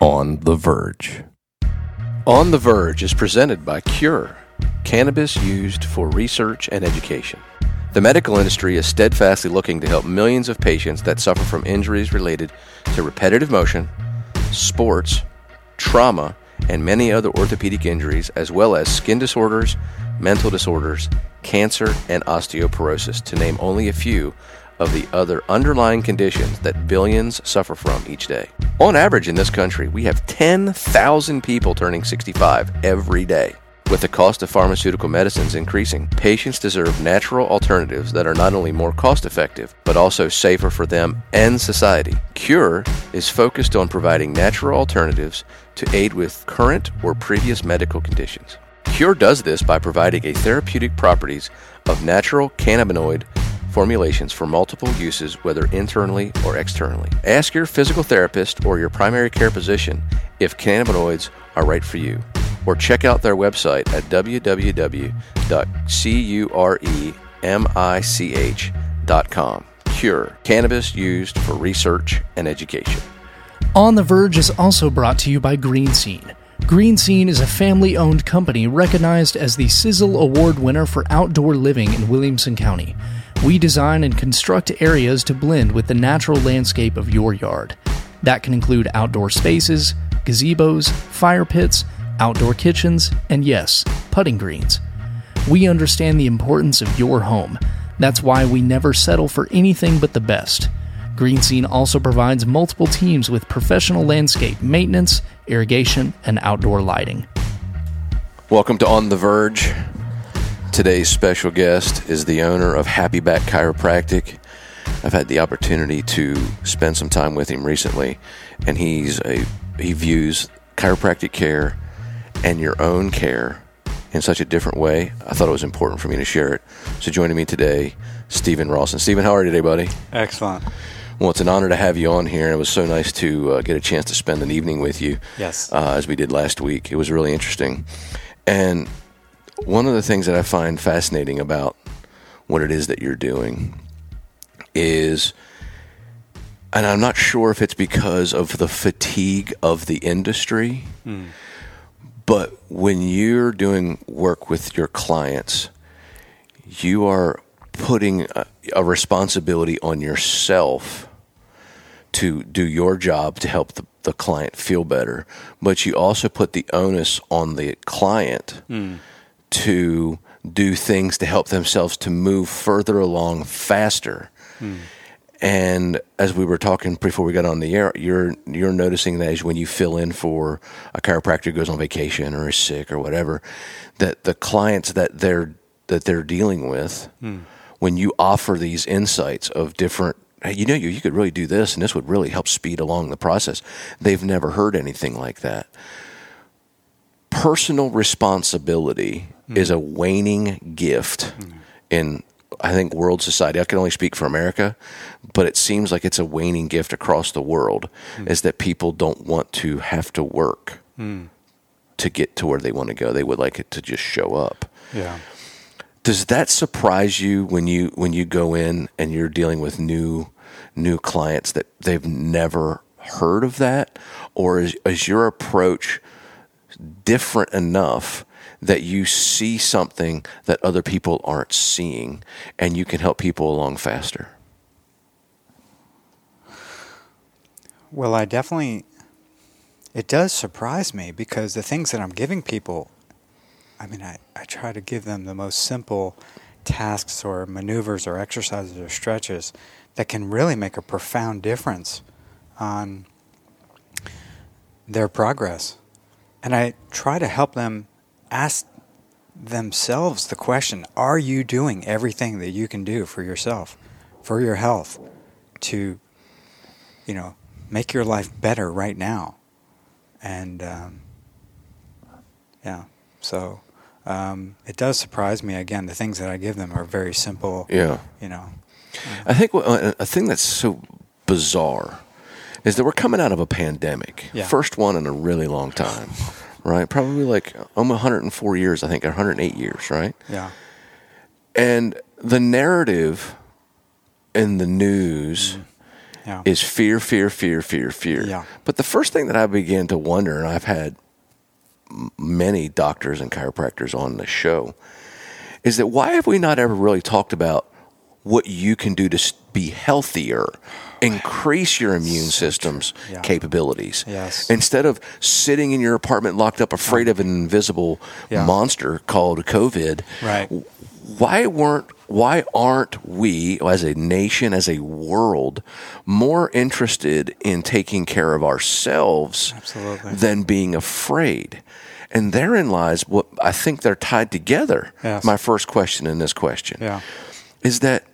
On the Virg. On the Virg is presented by Cure, cannabis used for research and education. The medical industry is steadfastly looking to help millions of patients that suffer from injuries related to repetitive motion, sports, trauma, and many other orthopedic injuries, as well as skin disorders, mental disorders, cancer, and osteoporosis, to name only a few of the other underlying conditions that billions suffer from each day. On average in this country, we have 10,000 people turning 65 every day. With the cost of pharmaceutical medicines increasing, patients deserve natural alternatives that are not only more cost effective, but also safer for them and society. Cure is focused on providing natural alternatives to aid with current or previous medical conditions. Cure does this by providing a therapeutic properties of natural cannabinoid formulations for multiple uses, whether internally or externally. Ask your physical therapist or your primary care physician if cannabinoids are right for you, or check out their website at www.curemich.com. Cure, cannabis used for research and education. On the Virg is also brought to you by Green Scene. Green Scene is a family owned company recognized as the Sizzle Award winner for outdoor living in Williamson County. We design and construct areas to blend with the natural landscape of your yard. That can include outdoor spaces, gazebos, fire pits, outdoor kitchens, and yes, putting greens. We understand the importance of your home. That's why we never settle for anything but the best. Green Scene also provides multiple teams with professional landscape maintenance, irrigation, and outdoor lighting. Welcome to On the Virg. Today's special guest is the owner of Happy Back Chiropractic. I've had the opportunity to spend some time with him recently, and he's a he views chiropractic care and your own care in such a different way. I thought it was important for me to share it. So joining me today, Steven Rawson. Steven, how are you today, buddy? Excellent. Well, it's an honor to have you on here, and it was so nice to uh, get a chance to spend an evening with you. Yes. Uh, as we did last week, it was really interesting. And one of the things that I find fascinating about what it is that you're doing is, and I'm not sure if it's because of the fatigue of the industry, hmm. but when you're doing work with your clients, you are putting a, a responsibility on yourself to do your job to help the, the client feel better, but you also put the onus on the client hmm. To do things to help themselves to move further along faster. And as we were talking before we got on the air, you're you're noticing that as when you fill in for a chiropractor who goes on vacation or is sick or whatever, that the clients that they're that they're dealing with, when you offer these insights of different, hey, you know, you you could really do this, and this would really help speed along the process. They've never heard anything like that. Personal responsibility is a waning gift in I think world society. I can only speak for America, but it seems like it's a waning gift across the world. Is that people don't want to have to work to get to where they want to go. They would like it to just show up. Yeah. Does that surprise you when you when you go in and you're dealing with new new clients that they've never heard of that, or is, is your approach different enough that you see something that other people aren't seeing, and you can help people along faster? Well, I definitely, it does surprise me because the things that I'm giving people, I mean, I, I try to give them the most simple tasks or maneuvers or exercises or stretches that can really make a profound difference on their progress. And I try to help them ask themselves the question Are you doing everything that you can do for yourself, for your health, to, you know, make your life better right now? and um, yeah, so um, it does surprise me. Again, the things that I give them are very simple. Yeah. You know. I think uh, a thing that's so bizarre is that we're coming out of a pandemic, Yeah. first one in a really long time, right? Probably like almost 104 years, I think, 108 years, right? Yeah. And the narrative in the news mm. Yeah. is fear, fear, fear, fear, fear. Yeah. But the first thing that I began to wonder, and I've had many doctors and chiropractors on the show, is that why have we not ever really talked about what you can do to be healthier, increase your immune system's Yeah. capabilities, Yes. instead of sitting in your apartment locked up, afraid of an invisible Yeah. monster called COVID? Right. why weren't why aren't we as a nation as a world more interested in taking care of ourselves Absolutely. than being afraid and therein lies what i think they're tied together Yes. my first question in this question Yeah. is that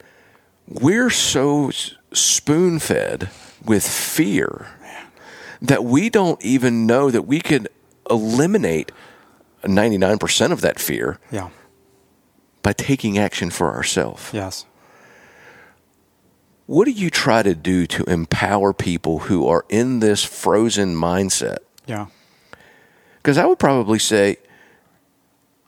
we're so spoon fed with fear that we don't even know that we could eliminate 99% of that fear Yeah. by taking action for ourselves. Yes. What do you try to do to empower people who are in this frozen mindset? Yeah. Because I would probably say,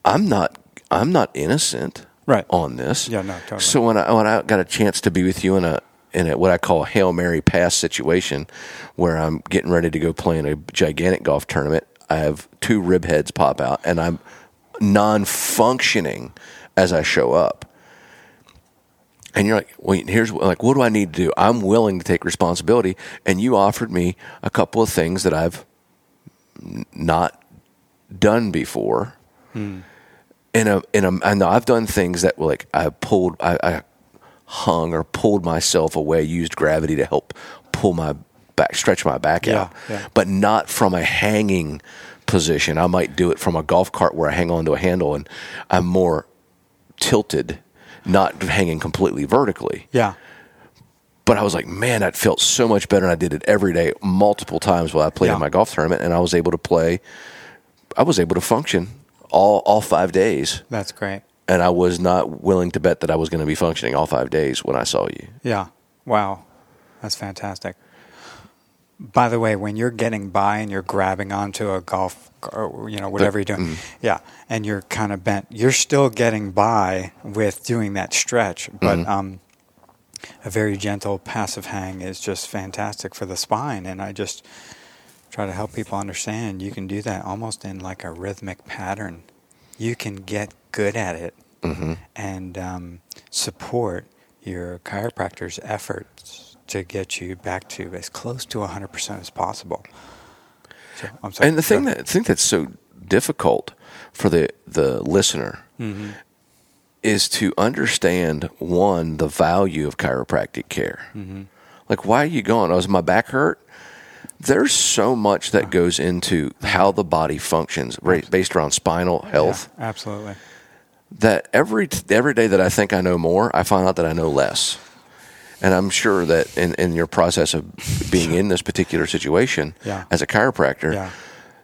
I'm not, I'm not innocent Right. on this. Yeah, no, totally. So when I when I got a chance to be with you in a in a what I call a hail mary pass situation, where I'm getting ready to go play in a gigantic golf tournament, I have two rib heads pop out, and I'm non-functioning as I show up. And you're like, wait, here's like, what do I need to do? I'm willing to take responsibility. And you offered me a couple of things that I've not done before. Hmm. In a, in a, and I've done things that were like I pulled, I, I hung or pulled myself away, used gravity to help pull my back, stretch my back Yeah, out, yeah. but not from a hanging position. I might do it from a golf cart where I hang onto a handle and I'm more tilted, not hanging completely vertically. Yeah. But I was like, man, that felt so much better. And I did it every day, multiple times while I played Yeah. in my golf tournament, and I was able to play. I was able to function all all five days, That's great. and I was not willing to bet that I was going to be functioning all five days when I saw you. Yeah. Wow. That's fantastic. By the way, when you're getting by and you're grabbing onto a golf, or, you know, whatever you're doing, yeah, and you're kind of bent, you're still getting by with doing that stretch, but um, a very gentle passive hang is just fantastic for the spine. And I just try to help people understand you can do that almost in like a rhythmic pattern. You can get good at it and um, support your chiropractor's efforts to get you back to as close to 100% as possible. So, I'm sorry. And the thing that I think that's so difficult for the the listener Mm-hmm. is to understand one the value of chiropractic care. Mm-hmm. Like, why are you going? Oh, is my back hurt? There's so much that goes into how the body functions, based around spinal health. Yeah, absolutely. That every every day that I think I know more, I find out that I know less. And I'm sure that in, in your process of being in this particular situation Yeah. as a chiropractor, Yeah.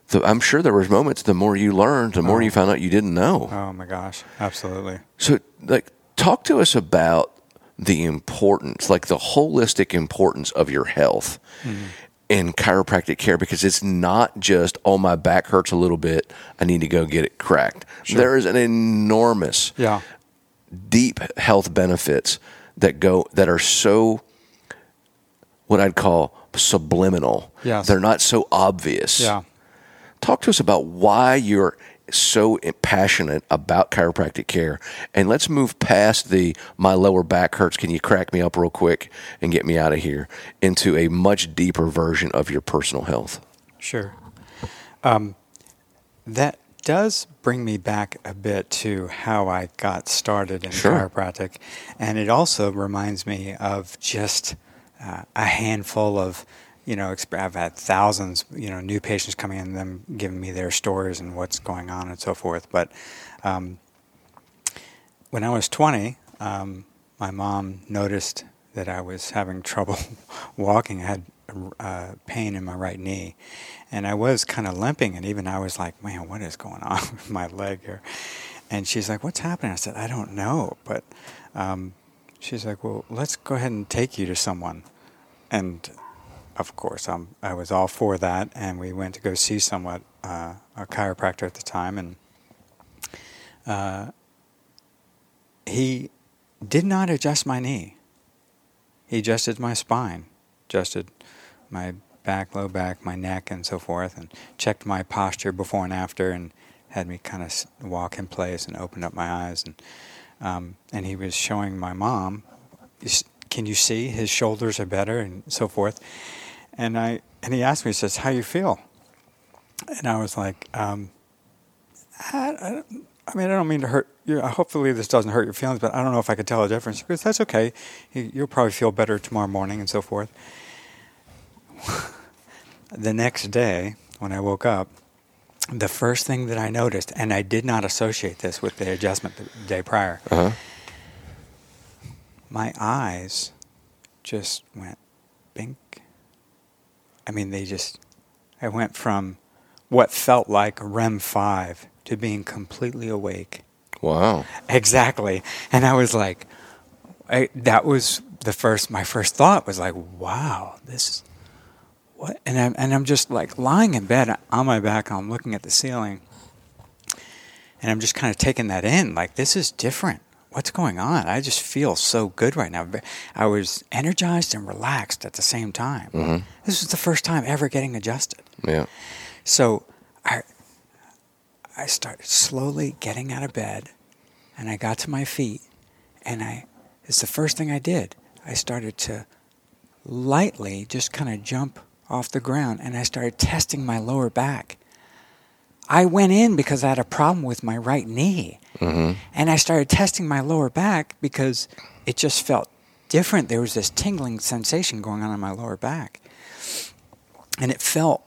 the, I'm sure there was moments. The more you learned, the more you found out you didn't know. Oh my gosh, absolutely. So, like, talk to us about the importance, like the holistic importance of your health Mm-hmm. In chiropractic care, because it's not just, oh, my back hurts a little bit, I need to go get it cracked. There is an enormous, Yeah. deep health benefits that go that are so what I'd call subliminal. Yes. They're not so obvious Yeah. talk to us about why you're so passionate about chiropractic care and let's move past the my lower back hurts can you crack me up real quick and get me out of here into a much deeper version of your personal health Sure. Um, that does bring me back a bit to how I got started in Sure. chiropractic. And it also reminds me of just uh, a handful of, you know, I've had thousands, you know, new patients coming in, them giving me their stories and what's going on and so forth. But um, when I was 20, um, my mom noticed that I was having trouble walking. I had uh, pain in my right knee, and I was kind of limping, and even I was like, "Man, what is going on with my leg here?" And she's like, "What's happening?" I said, "I don't know," but um, she's like, "Well, let's go ahead and take you to someone," and of course, um, I was all for that, and we went to go see someone, uh, a chiropractor at the time, and uh, he did not adjust my knee. He adjusted my spine, adjusted my back, low back, my neck, and so forth, and checked my posture before and after, and had me kind of walk in place and open up my eyes, and um, and he was showing my mom, can you see his shoulders are better, and so forth, and I and he asked me, he says, "How you feel?" And I was like, um, I, I, I, mean, I don't mean to hurt you. Hopefully, this doesn't hurt your feelings, but I don't know if I could tell a difference. Because that's okay. You'll probably feel better tomorrow morning, and so forth. the next day, when I woke up, the first thing that I noticed, and I did not associate this with the adjustment the day prior, uh-huh. my eyes just went bink I mean, they just, I went from what felt like REM 5 to being completely awake. Wow. Exactly. And I was like, I, that was the first, my first thought was like, wow, this is, what? And I'm, and I'm just like lying in bed on my back and I'm looking at the ceiling and I'm just kind of taking that in. Like, this is different what's going on? I just feel so good right now. I was energized and relaxed at the same time. Mm-hmm. This was the first time ever getting adjusted. Yeah. So I I started slowly getting out of bed and I got to my feet and I it's the first thing I did. I started to lightly just kind of jump off the ground and I started testing my lower back. I went in because I had a problem with my right knee. Mm-hmm. And I started testing my lower back because it just felt different. There was this tingling sensation going on in my lower back. And it felt,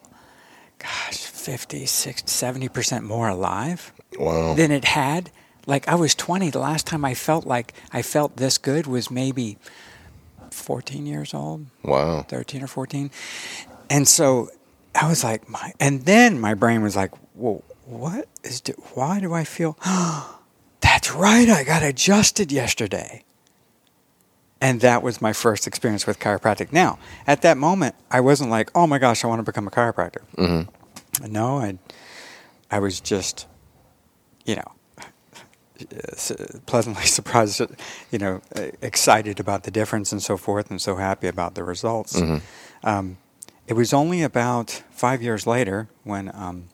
gosh, 50, 60, 70% more alive wow. than it had. Like I was 20. The last time I felt like I felt this good was maybe 14 years old. Wow. 13 or 14. And so I was like, my, and then my brain was like, well, what is, why do I feel, that's right, I got adjusted yesterday. And that was my first experience with chiropractic. Now, at that moment, I wasn't like, oh my gosh, I want to become a chiropractor. Mm-hmm. No, I, I was just, you know, pleasantly surprised, you know, excited about the difference and so forth, and so happy about the results. Mm-hmm. Um, it was only about five years later when um,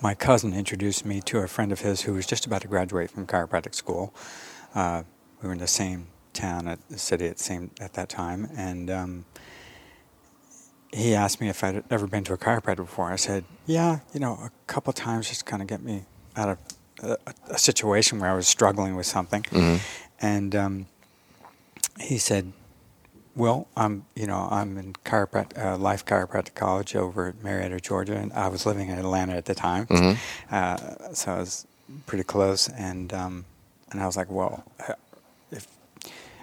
my cousin introduced me to a friend of his who was just about to graduate from chiropractic school. Uh, we were in the same town at the city at same at that time, and um, he asked me if I'd ever been to a chiropractor before. I said, "Yeah, you know, a couple times just kind of get me out of a, a, situation where I was struggling with something." Mm-hmm. And um, he said, well, I'm you know I'm in chiropract- uh, Life Chiropractic College over at Marietta, Georgia, and I was living in Atlanta at the time, mm-hmm. uh, so I was pretty close. And um, and I was like, well, if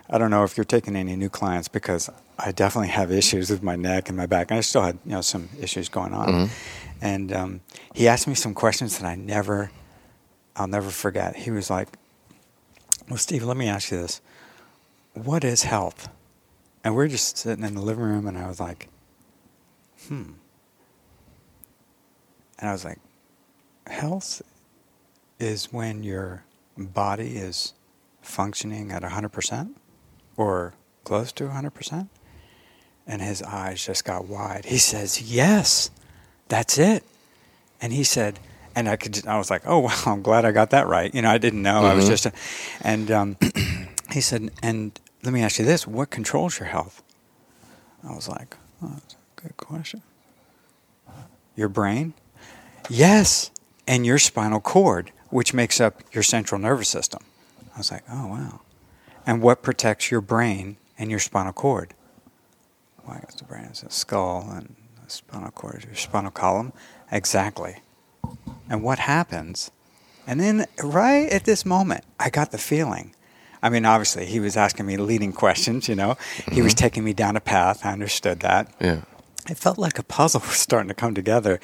I don't know if you're taking any new clients because I definitely have issues with my neck and my back. And I still had you know some issues going on. Mm-hmm. And um, he asked me some questions that I never, I'll never forget. He was like, "Well, Steve, let me ask you this: What is health?" And we're just sitting in the living room, and I was like, hmm. And I was like, health is when your body is functioning at 100% or close to 100%. And his eyes just got wide. He says, Yes, that's it. And he said, and I could, I was like, oh, well, I'm glad I got that right. You know, I didn't know. Mm-hmm. I was mm-hmm. just, a, and um, he said, and let me ask you this what controls your health? I was like, oh, that's a good question. Your brain? Yes, and your spinal cord, which makes up your central nervous system. I was like, oh, wow. And what protects your brain and your spinal cord? Well, I guess the brain is a skull and the spinal cord is your spinal column. Exactly. And what happens? And then, right at this moment, I got the feeling I mean, obviously, he was asking me leading questions. You know, mm-hmm. he was mm-hmm. taking me down a path. I understood that. Yeah. it felt like a puzzle was starting to come together.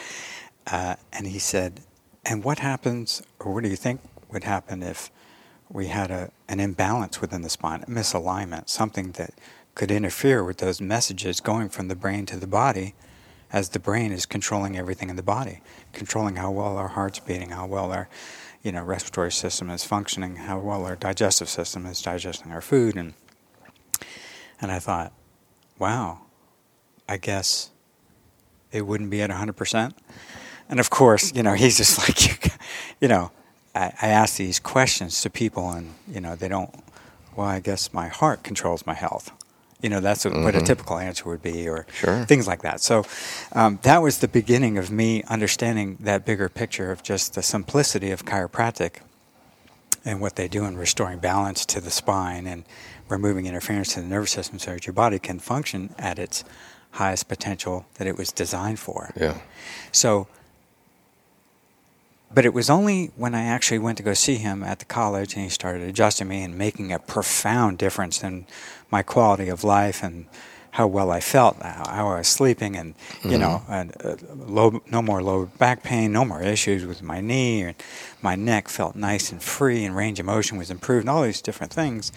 Uh, and he said, "And what happens, or what do you think would happen if we had a an imbalance within the spine, a misalignment, something that could interfere with those messages going from the brain to the body?" As the brain is controlling everything in the body, controlling how well our heart's beating, how well our you know, respiratory system is functioning, how well our digestive system is digesting our food, and and I thought, wow, I guess it wouldn't be at hundred percent. And of course, you know, he's just like, you know, I, I ask these questions to people, and you know, they don't. Well, I guess my heart controls my health. You know, that's what, mm-hmm. what a mm-hmm. typical answer would be, or sure. things like that. So um, that was the beginning of me understanding that bigger picture of just the simplicity of chiropractic and what they do in restoring balance to the spine and removing interference to the nervous system so that your body can function at its highest potential that it was designed for. Yeah. So but it was only when I actually went to go see him at the college and he started adjusting me and making a profound difference in my quality of life and how well I felt, how I was sleeping, and you mm-hmm. know, and, uh, low, no more low back pain, no more issues with my knee, and my neck felt nice and free, and range of motion was improved, and all these different things.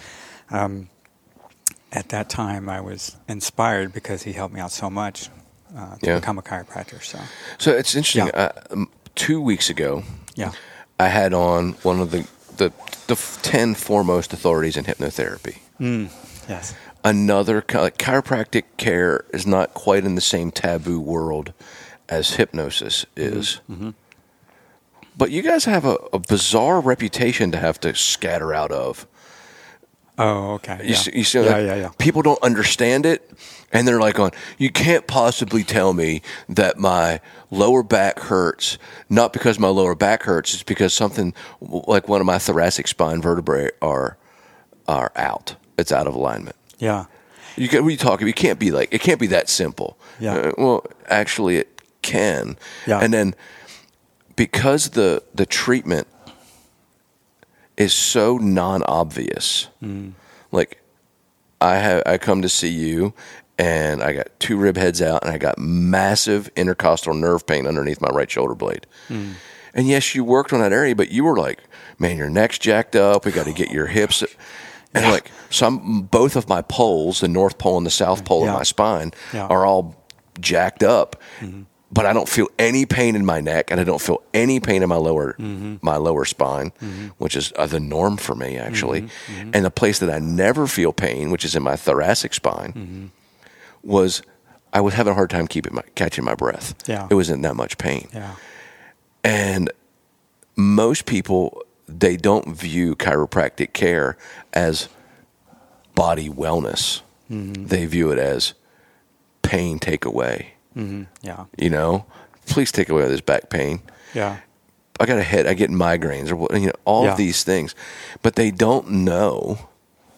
Um, at that time, I was inspired because he helped me out so much uh, to yeah. become a chiropractor. So, so it's interesting. Yeah. Uh, two weeks ago, yeah, I had on one of the the, the ten foremost authorities in hypnotherapy. Mm, yes. Another like, chiropractic care is not quite in the same taboo world as hypnosis is. Mm-hmm. mm-hmm. But you guys have a, a, bizarre reputation to have to scatter out of. Oh, okay. You, yeah. See, you see, yeah, like, yeah, yeah. People don't understand it, and they're like, "On you can't possibly tell me that my lower back hurts not because my lower back hurts, it's because something like one of my thoracic spine vertebrae are are out. It's out of alignment." Yeah. You can, what are you talking? You can't be like it can't be that simple. Yeah. Uh, well, actually, it can. Yeah. And then because the the treatment is so non-obvious. Mm. Like I have I come to see you and I got two rib heads out and I got massive intercostal nerve pain underneath my right shoulder blade. Mm. And yes, you worked on that area, but you were like, man, your neck's jacked up. We got to get your hips. And yeah. like some, both of my poles, the north pole and the south pole yeah. of my spine, yeah. are all jacked up. Mm-hmm but I don't feel any pain in my neck, and I don't feel any pain in my lower mm-hmm. my lower spine, mm-hmm. which is uh, the norm for me actually. Mm-hmm. mm-hmm. And the place that I never feel pain, which is in my thoracic spine, mm-hmm. was I was having a hard time keeping my catching my breath. Yeah, it wasn't that much pain. Yeah, and most people they don't view chiropractic care as body wellness. Mm-hmm. They view it as pain take away. Mm-hmm. Yeah. You know, please take away this back pain. Yeah. I got a head. I get migraines or you know all yeah. of these things, but they don't know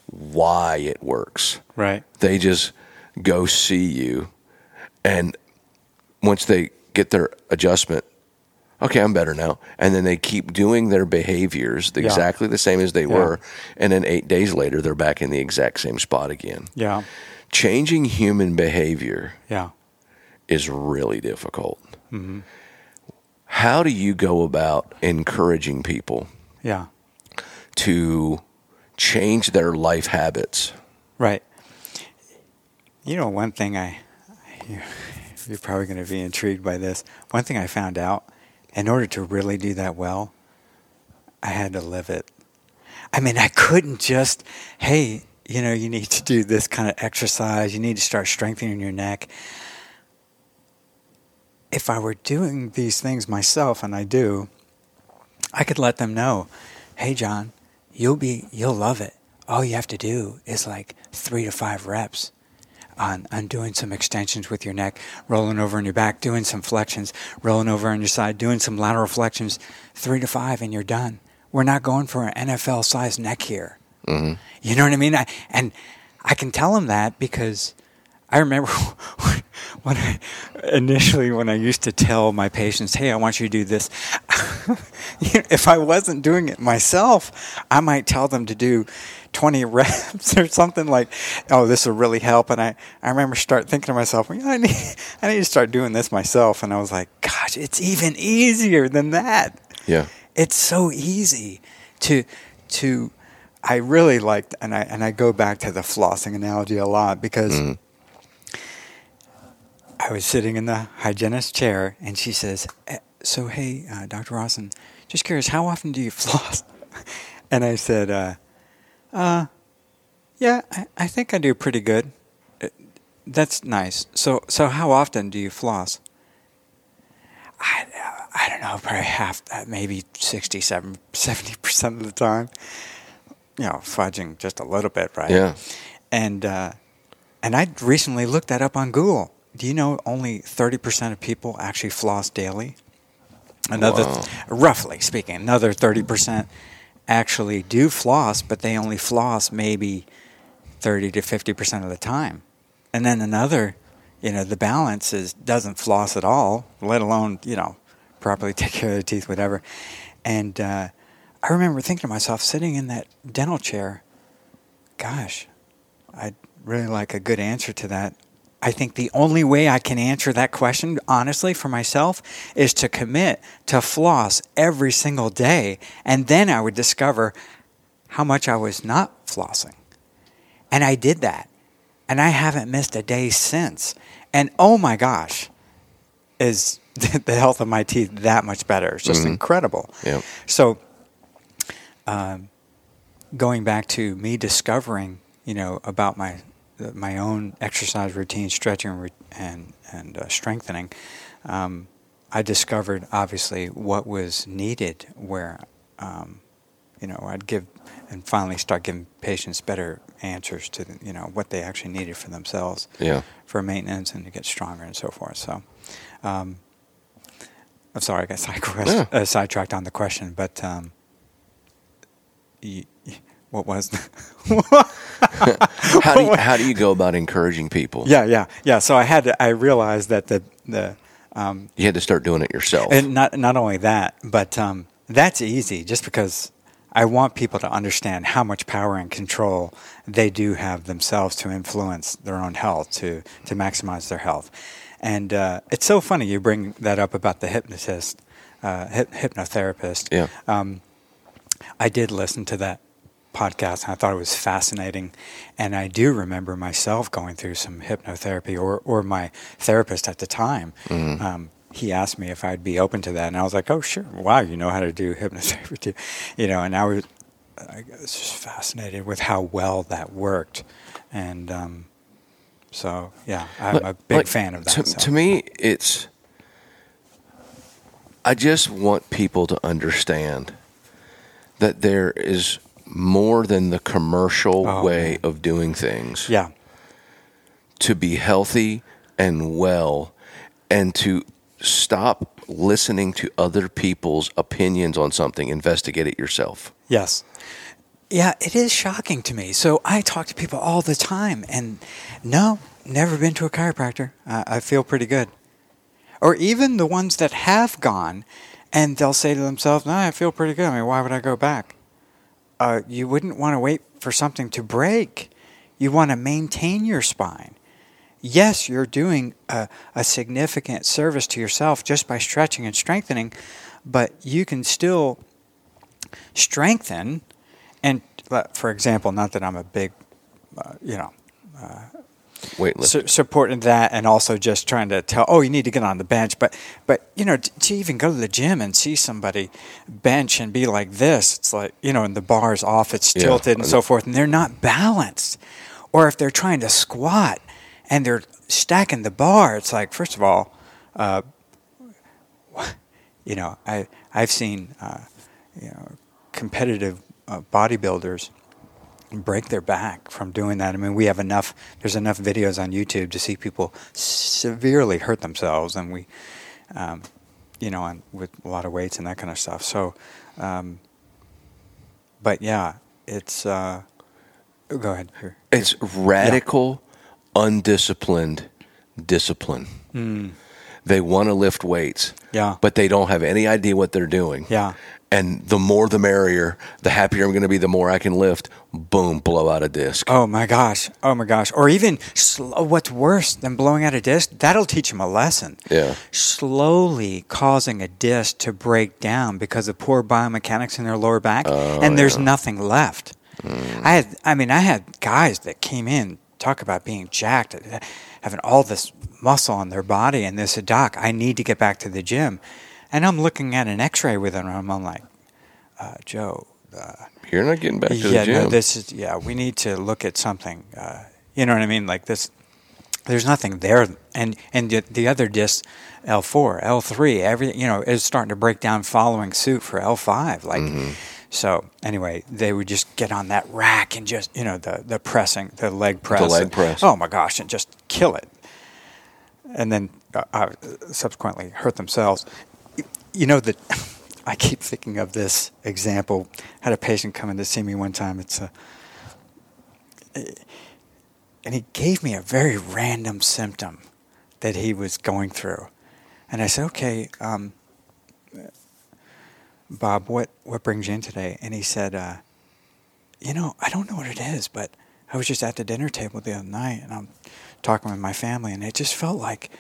why it works. Right. They just go see you, and once they get their adjustment, okay, I'm better now, and then they keep doing their behaviors yeah. exactly the same as they yeah. were, and then eight days later they're back in the exact same spot again. Yeah. Changing human behavior. Yeah is really difficult. Mm-hmm. How do you go about encouraging people? Yeah. To change their life habits. Right. You know, one thing I, you're probably going to be intrigued by this. One thing I found out, in order to really do that well, I had to live it. I mean, I couldn't just, hey, you know, you need to do this kind of exercise. You need to start strengthening your neck if I were doing these things myself, and I do, I could let them know, hey, John, you'll be, you'll love it. All you have to do is like three to five reps on, on doing some extensions with your neck, rolling over on your back, doing some flexions, rolling over on your side, doing some lateral flexions, three to five, and you're done. We're not going for an NFL sized neck here. Mm-hmm. You know what I mean? I, and I can tell them that because I remember when I initially when I used to tell my patients, "Hey, I want you to do this." if I wasn't doing it myself, I might tell them to do 20 reps or something like, "Oh, this will really help." And I I remember start thinking to myself, well, "I need I need to start doing this myself." And I was like, "Gosh, it's even easier than that." Yeah. It's so easy to to I really liked and I and I go back to the flossing analogy a lot because Mhm. I was sitting in the hygienist chair, and she says, "Eh, "So, hey, uh, Dr. Rawson, just curious, how often do you floss?" And I said, uh, "Uh, yeah, I, I think I do pretty good. Uh, That's nice. So, so how often do you floss?" I, I don't know, probably half that, maybe 67, 70 percent of the time. You know, fudging just a little bit, right? Yeah. And uh, and I recently looked that up on Google. Do you know only thirty percent of people actually floss daily? Another, Wow. roughly speaking, another thirty percent actually do floss, but they only floss maybe thirty to fifty percent of the time. And then another, you know, the balance is doesn't floss at all, let alone you know properly take care of their teeth, whatever. And uh, I remember thinking to myself, sitting in that dental chair, gosh, I'd really like a good answer to that. I think the only way I can answer that question, honestly, for myself, is to commit to floss every single day. And then I would discover how much I was not flossing. And I did that. And I haven't missed a day since. And oh my gosh, is the health of my teeth that much better? It's just Mhm. incredible. Yeah. So, um, going back to me discovering, you know, about my my own exercise routine, stretching and and, and uh, strengthening, um, I discovered obviously what was needed. Where, um, you know, I'd give and finally start giving patients better answers to the, you know what they actually needed for themselves Yeah. for maintenance and to get stronger and so forth. So, um, I'm sorry, I got sidetracked, Yeah. uh, sidetracked on the question, but um, y- y- what was? How do you, how do you go about encouraging people? yeah, yeah, yeah. So I had to, I realized that the the um, You had to start doing it yourself. and not not only that, but um, that's easy. Just because I want people to understand how much power and control they do have themselves to influence their own health, to to maximize their health. And uh, it's so funny you bring that up about the hypnotist, uh, hyp- hypnotherapist. Yeah. Um, I did listen to that podcast and I thought it was fascinating. And I do remember myself going through some hypnotherapy or, or my therapist at the time. Um, he asked me if I'd be open to that. And I was like, oh, sure. Wow, you know how to do hypnotherapy too. You know, and I was, I was just fascinated with how well that worked. And um, so, yeah, I'm a big like, fan of that. To, so. to me, it's. I just want people to understand that there is more than the commercial Oh, way man. of doing things yeah, to be healthy and well and to stop listening to other people's opinions on something, investigate it yourself. Yes. Yeah, it is shocking to me. So I talk to people all the time, and no, never been to a chiropractor. Uh, I feel pretty good. Or even the ones that have gone, and they'll say to themselves, "No, I feel pretty good. I mean, why would I go back?" Uh, you wouldn't want to wait for something to break. You want to maintain your spine. Yes, you're doing a, a significant service to yourself just by stretching and strengthening, but you can still strengthen and uh, for example not that i'm a big uh, you know Weightlifting. su- supporting that and also just trying to tell oh you need to get on the bench but but you know t- to even go to the gym and see somebody bench and be like this it's like you know and the bar's off it's Yeah. tilted and so forth and they're not balanced or if they're trying to squat and they're stacking the bar it's like first of all uh, you know i i've seen uh, you know competitive uh, bodybuilders break their back from doing that. I mean, we have enough. There's enough videos on YouTube to see people severely hurt themselves, and we, um, you know, and with a lot of weights and that kind of stuff. So, um, but yeah, it's. Uh, go ahead. Here. It's radical undisciplined discipline. They want to lift weights, Yeah. but they don't have any idea what they're doing. Yeah. And the more the merrier, the happier I'm going to be, the more I can lift. Boom, blow out a disc. Oh my gosh. Oh my gosh. Or even sl- what's worse than blowing out a disc? That'll teach them a lesson. Yeah. Slowly causing a disc to break down because of poor biomechanics in their lower back, Oh, and there's yeah. Mm. nothing left. I had, I mean, I had guys that came in talk about being jacked, having all this muscle on their body, and they said, "Doc, I need to get back to the gym," and I'm looking at an X-ray with them, and I'm like, uh, "Joe." Uh, You're not getting back to yeah, the gym. no, this is yeah. We need to look at something. Uh, you know what I mean? Like this, there's nothing there, and and the, the other disc, L four, L three, everything you know is starting to break down, following suit for L five. Like, Mm-hmm. So anyway, they would just get on that rack and just you know the the pressing, the leg press, the leg and- press. Oh my gosh, and just kill it, and then uh, uh, subsequently hurt themselves. You know that. I keep thinking of this example. I had a patient come in to see me one time. It's a, and he gave me a very random symptom that he was going through, and I said, "Okay, um, Bob, what what brings you in today?" And he said, uh, "You know, I don't know what it is, but I was just at the dinner table the other night, and I'm talking with my family, and it just felt like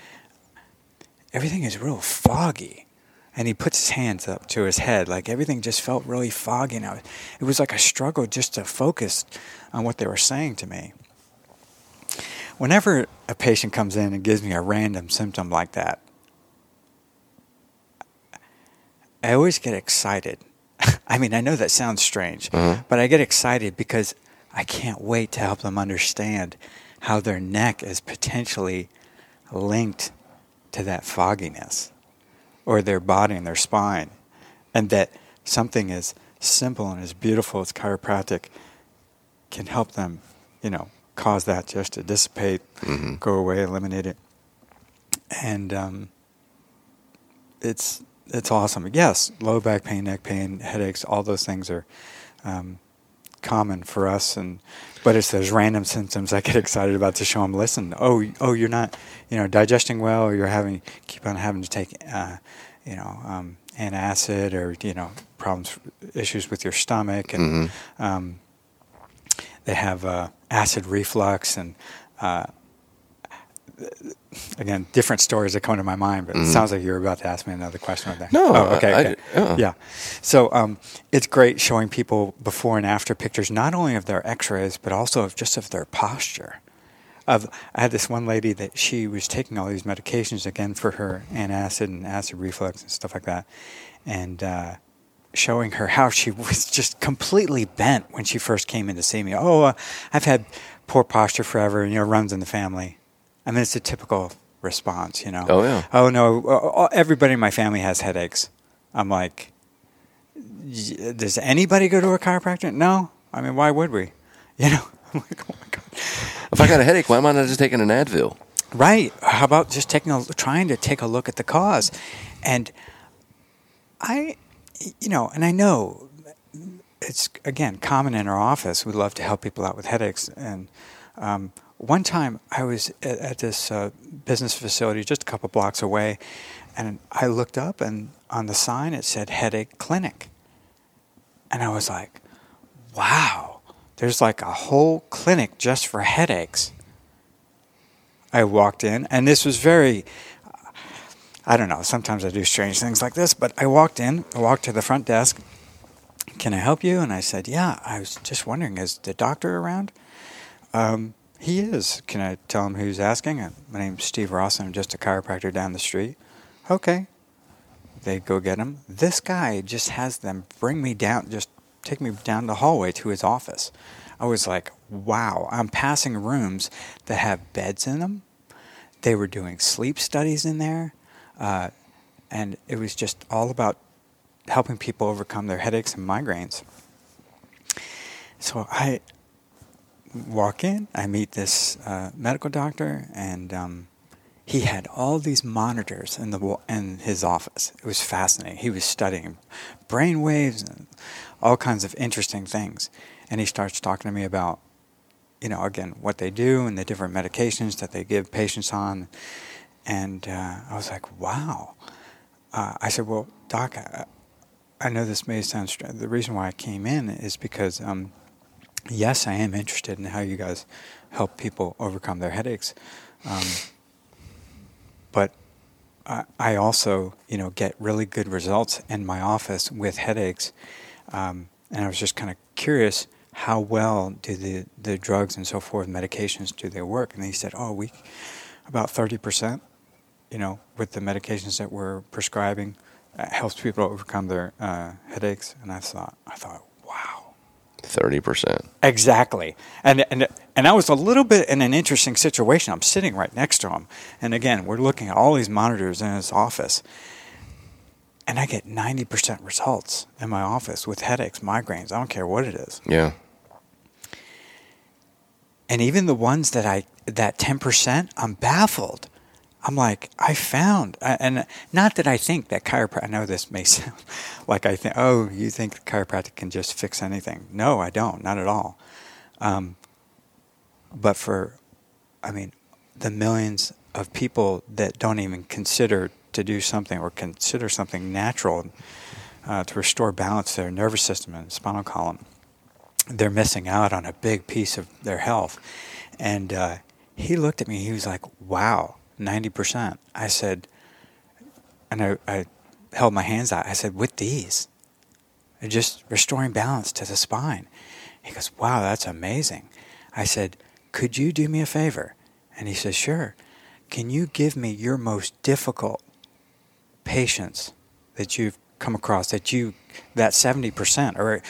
everything is real foggy." and he puts his hands up to his head like everything just felt really foggy now it was like a struggle just to focus on what they were saying to me whenever a patient comes in and gives me a random symptom like that i always get excited. I mean i know that sounds strange but i get excited because i can't wait to help them understand how their neck is potentially linked to that fogginess or their body and their spine, and that something as simple and as beautiful as chiropractic can help them, you know, cause that just to dissipate, go away, eliminate it, and um, it's it's awesome. Yes, low back pain, neck pain, headaches, all those things are um, common for us, and but it's those random symptoms I get excited about to show them. Listen, oh, oh, you're not, you know, digesting well, or you're having keep on having to take, uh, you know, um, antacid, or you know, problems, issues with your stomach, and um, they have uh, acid reflux, and uh, again, different stories that come to my mind. But it sounds like you're about to ask me another question right there. No, oh, okay, I- I- yeah. yeah. So um, it's great showing people before and after pictures, not only of their X-rays, but also of just of their posture. Of I had this one lady that she was taking all these medications again for her antacid and acid reflux and stuff like that, and uh, showing her how she was just completely bent when she first came in to see me. Oh, uh, I've had poor posture forever, and you know, runs in the family. I mean, it's a typical response, you know. Oh, yeah. Oh no, uh, everybody in my family has headaches. I'm like, does anybody go to a chiropractor? No. I mean, why would we? You know. I'm like, oh my god. if I got a headache, why am I not just taking an Advil? Right. How about just taking a trying to take a look at the cause, and I, you know, and I know it's again common in our office. We love to help people out with headaches. And um, one time I was at, at this uh, business facility just a couple blocks away, and I looked up and on the sign it said headache clinic, and I was like, wow. There's like a whole clinic just for headaches. I walked in, and this was very, I don't know, sometimes I do strange things like this, but I walked in, I walked to the front desk. Can I help you? And I said, Yeah, I was just wondering, is the doctor around? Um, he is. Can I tell him who's asking? Uh, My name's Steve Rawson, I'm just a chiropractor down the street. Okay. They go get him. This guy just has them bring me down, just take me down the hallway to his office. I was like, wow, I'm passing rooms that have beds in them. They were doing sleep studies in there. Uh, and it was just all about helping people overcome their headaches and migraines. So I walk in, I meet this uh, medical doctor, and um, he had all these monitors in the in his office. It was fascinating. He was studying brain waves and all kinds of interesting things. And he starts talking to me about you know, again, what they do and the different medications that they give patients on. And uh, I was like, wow. Uh, I said, well, doc, I, I know this may sound strange. The reason why I came in is because, um, yes, I am interested in how you guys help people overcome their headaches. Um, but I, I also, you know, get really good results in my office with headaches. Um, and I was just kind of curious how well do the, the drugs and so forth, medications, do they work? And he said, oh, we, about 30%, you know, with the medications that we're prescribing, uh, helps people overcome their uh, headaches. And I thought, I thought, wow. 30%. Exactly. And, and, and I was a little bit in an interesting situation. I'm sitting right next to him. And again, we're looking at all these monitors in his office. And I get 90% results in my office with headaches, migraines. I don't care what it is. Yeah. And even the ones that I, that 10%, I'm baffled. I'm like, I found, and not that I think that chiropractic, I know this may sound like I think, oh, you think chiropractic can just fix anything. No, I don't, not at all. Um, but for, I mean, the millions of people that don't even consider to do something or consider something natural uh, to restore balance to their nervous system and spinal column, they're missing out on a big piece of their health. And uh, he looked at me, he was like, wow 90%. I said, and I, I held my hands out. I said, with these, just restoring balance to the spine. He goes, wow, that's amazing. I said, could you do me a favor? And he says, sure. Can you give me your most difficult patients that you've come across that you that 70% or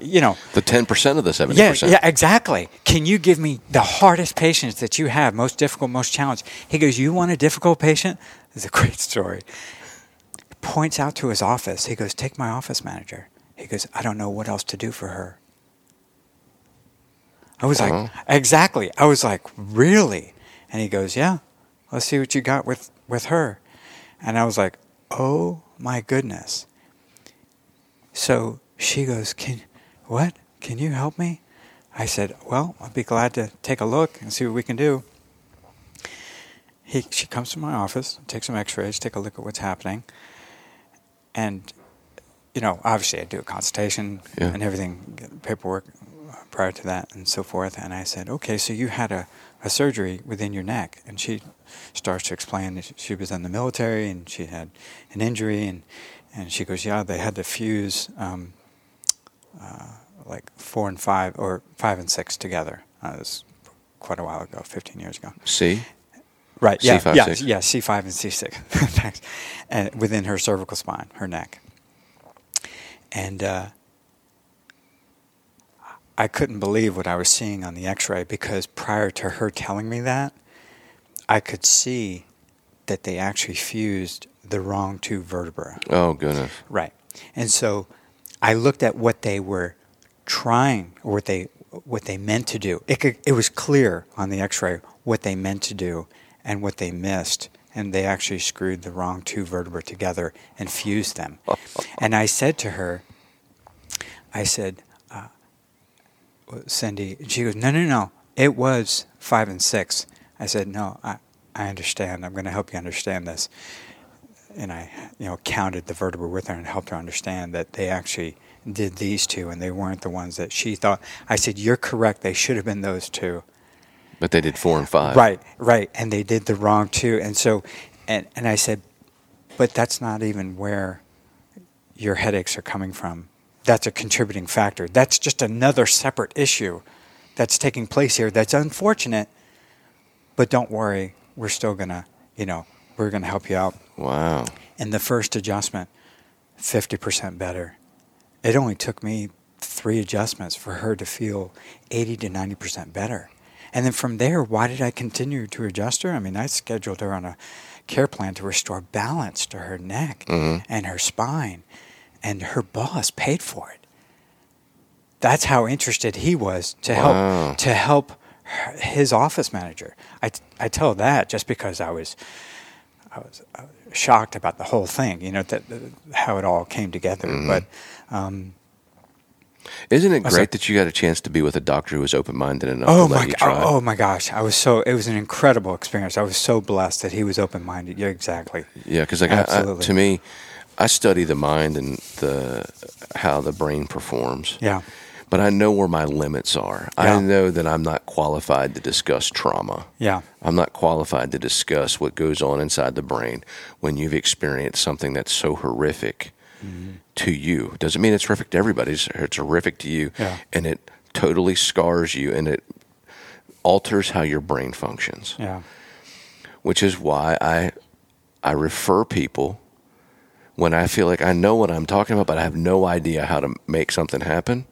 you know. The 10% of the 70% yeah, yeah exactly. Can you give me the hardest patients that you have most difficult most challenged? He goes you want a difficult patient? It's a great story. Points out to his office. He goes take my office manager. He goes i don't know what else to do for her. I was uh-huh. like exactly. I was like really? And he goes yeah. Let's see what you got with with her. And i was like oh my goodness. So she goes, Can what? Can you help me? I said, Well, I'll be glad to take a look and see what we can do. He, she comes to my office, takes some x rays, take a look at what's happening. And, you know, obviously I do a consultation yeah. and everything, paperwork prior to that and so forth. And I said, Okay, so you had a, a surgery within your neck. And she starts to explain that she was in the military and she had an injury and and she goes, yeah, they had to fuse um, uh, like four and five, or five and six together. Uh, was quite a while ago, 15 years ago. C? Right, yeah, C5, yeah, six. yeah, C5 and C6. Thanks. And within her cervical spine, her neck. And uh, I couldn't believe what I was seeing on the x ray because prior to her telling me that, I could see that they actually fused the wrong two vertebrae. Oh, goodness. Right. And so I looked at what they were trying or what they what they meant to do. It could, it was clear on the x-ray what they meant to do and what they missed and they actually screwed the wrong two vertebrae together and fused them. and I said to her I said uh, Cindy, she goes, no, no, no. It was five and six. I said, no, I, I understand. I'm going to help you understand this and I, you know, counted the vertebrae with her and helped her understand that they actually did these two and they weren't the ones that she thought. I said, "You're correct. They should have been those two. But they did four and five. Right, right, and they did the wrong two. And so, and and I said, but that's not even where your headaches are coming from. That's a contributing factor. That's just another separate issue that's taking place here. That's unfortunate, but don't worry. We're still gonna, you know, we're gonna help you out Wow. And the first adjustment, 50% better. It only took me three adjustments for her to feel 80 to 90% better. And then from there, why did I continue to adjust her? I mean, I scheduled her on a care plan to restore balance to her neck mm-hmm. and her spine, and her boss paid for it. That's how interested he was to wow. help to help his office manager. I, I tell that just because I was I was, shocked about the whole thing, you know, that, how it all came together. Mm-hmm. But um, Isn't it great like- that you got a chance to be with a doctor who was open minded enough Oh my you try? Oh my gosh! I was so it was an incredible experience. I was so blessed that he was open minded. Yeah, exactly. Yeah, because like I, I, to me, I study the mind and the how the brain performs. Yeah. But I know where my limits are. Yeah. I know that I'm not qualified to discuss trauma. Yeah. I'm not qualified to discuss what goes on inside the brain when you've experienced something that's so horrific Mm-hmm. to you. Doesn't mean it's horrific to everybody. It's, it's horrific to you, Yeah. and it totally scars you, and it alters how your brain functions Yeah. which is why I I refer people when I feel like I know what I'm talking about, but I have no idea how to make something happen.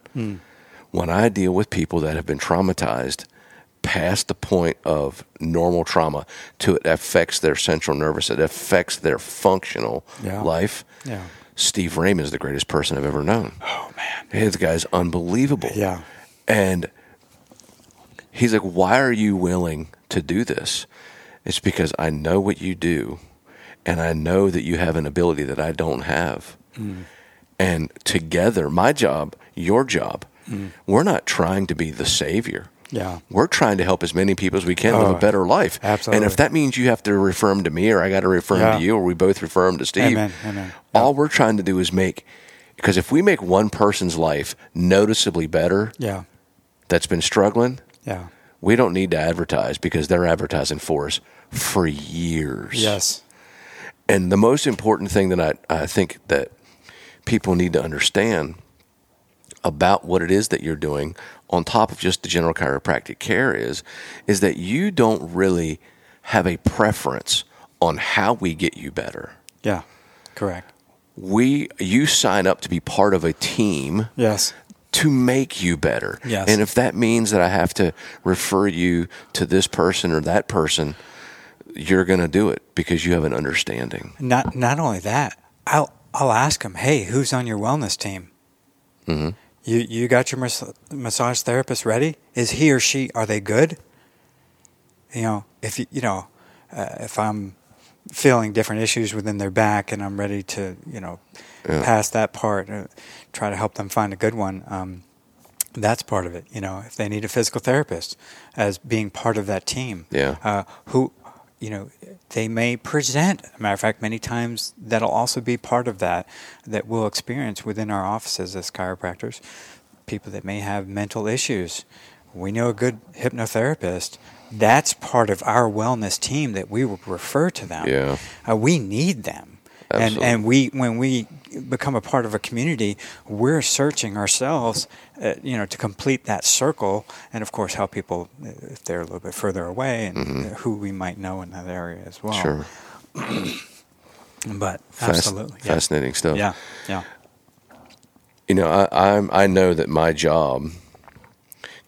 When I deal with people that have been traumatized past the point of normal trauma to it affects their central nervous, it affects their functional Yeah. life. Yeah. Steve Raymond is the greatest person I've ever known. Oh man. His guy's unbelievable. Yeah. And he's like, Why are you willing to do this? It's because I know what you do, and I know that you have an ability that I don't have. Mm. And together, my job, your job, Mm. we're not trying to be the savior. Yeah. We're trying to help as many people as we can live Oh, a better life. Absolutely. And if that means you have to refer them to me or I got to refer them Yeah. to you or we both refer them to Steve, Amen, amen. all we're trying to do is make, because if we make one person's life noticeably better Yeah. that's been struggling, Yeah. we don't need to advertise because they're advertising for us for years. Yes. And the most important thing that I, I think that people need to understand about what it is that you're doing on top of just the general chiropractic care is is that you don't really have a preference on how we get you better. Yeah. Correct. We you sign up to be part of a team Yes. to make you better. Yes. And if that means that I have to refer you to this person or that person, you're going to do it because you have an understanding. Not not only that, I'll I'll ask them, hey, who's on your wellness team? hmm You you got your mas- massage therapist ready? Is he or she are they good? You know, if you you know, uh, if I'm feeling different issues within their back and I'm ready to you know Yeah. pass that part, uh, try to help them find a good one. Um, that's part of it. You know, if they need a physical therapist as being part of that team, Yeah. uh, who you know they may present. a matter of fact, many times that'll also be part of that that we'll experience within our offices as chiropractors. People that may have mental issues. We know a good hypnotherapist. That's part of our wellness team that we will refer to them. Yeah. Uh, we need them. And, and we when we become a part of a community, we're searching ourselves, uh, you know, to complete that circle, and of course help people uh, if they're a little bit further away and uh, who we might know in that area as well. Mm-hmm. Sure. but Fas- absolutely, yeah. Fascinating stuff. Yeah, yeah, You know, I, I'm, I know that my job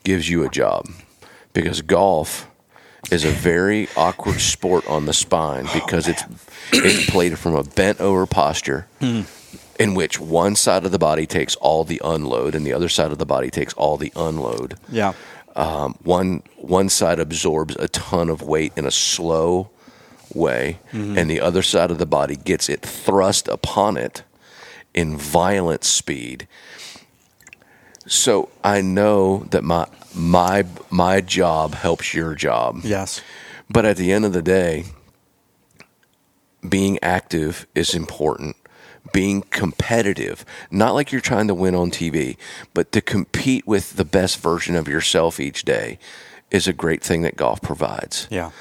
gives you a job because golf is a very awkward sport on the spine because it's it's played from a bent over posture in which one side of the body takes all the unload and the other side of the body takes all the unload. yeah, Um, one one side absorbs a ton of weight in a slow way, and the other side of the body gets it thrust upon it in violent speed. So I know that my my my job helps your job, yes, but at the end of the day, being active is important. Being competitive, not like you're trying to win on TV, but to compete with the best version of yourself each day is a great thing that golf provides. yeah,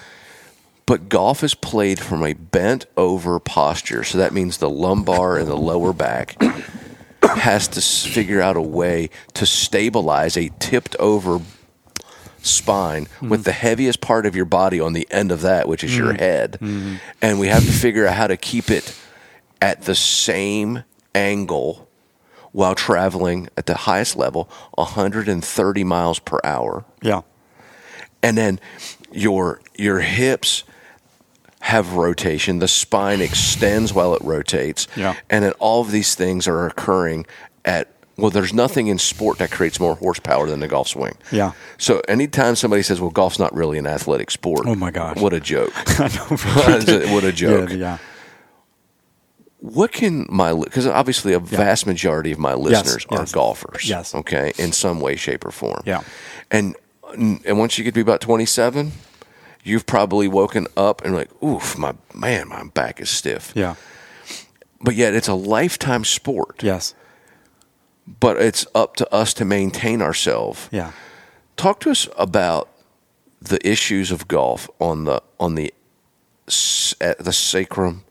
But golf is played from a bent over posture. So that means the lumbar and the lower back has to figure out a way to stabilize a tipped over spine mm-hmm. with the heaviest part of your body on the end of that, which is your mm-hmm. head. Mm-hmm. And we have to figure out how to keep it at the same angle while traveling at the highest level 130 miles per hour. Yeah, and then your your hips have rotation. The spine extends while it rotates. Yeah. and then all of these things are occurring at well there's nothing in sport that creates more horsepower than the golf swing. Yeah. so anytime somebody says well golf's not really an athletic sport Oh, my gosh. what a joke. What a joke. Yeah, yeah, what can my because obviously a vast majority of my listeners are yes. golfers. Yes. Okay, in some way, shape, or form. Yeah. And and once you get to be about twenty seven, you've probably woken up and like, oof, my man, my back is stiff. Yeah. But yet, it's a lifetime sport. Yes. But it's up to us to maintain ourselves. Yeah. Talk to us about the issues of golf on the on the at the sacrum,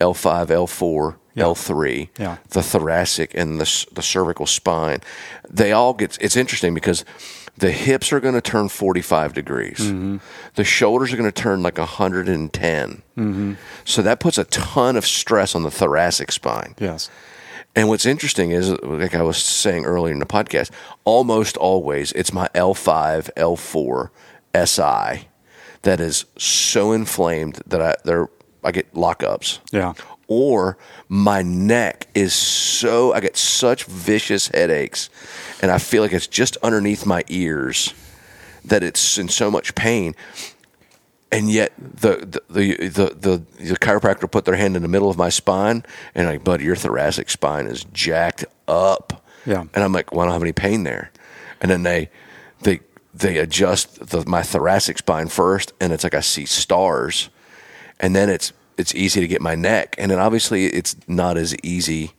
L five, L four, Yeah. L three, Yeah. the thoracic and the the cervical spine. They all get. It's interesting because the hips are going to turn forty five degrees. Mm-hmm. The shoulders are going to turn like hundred and Mm-hmm. So that puts a ton of stress on the thoracic spine. Yes. And what's interesting is, like I was saying earlier in the podcast, almost always it's my L5, L4, SI that is so inflamed that I there I get lockups. Yeah. Or my neck is so I get such vicious headaches, and I feel like it's just underneath my ears that it's in so much pain. And yet the the, the the the the chiropractor put their hand in the middle of my spine and like, buddy, your thoracic spine is jacked up. Yeah. And I'm like, well, I don't have any pain there. And then they they they adjust the, my thoracic spine first, and it's like I see stars, and then it's it's easy to get my neck, and then obviously it's not as easy.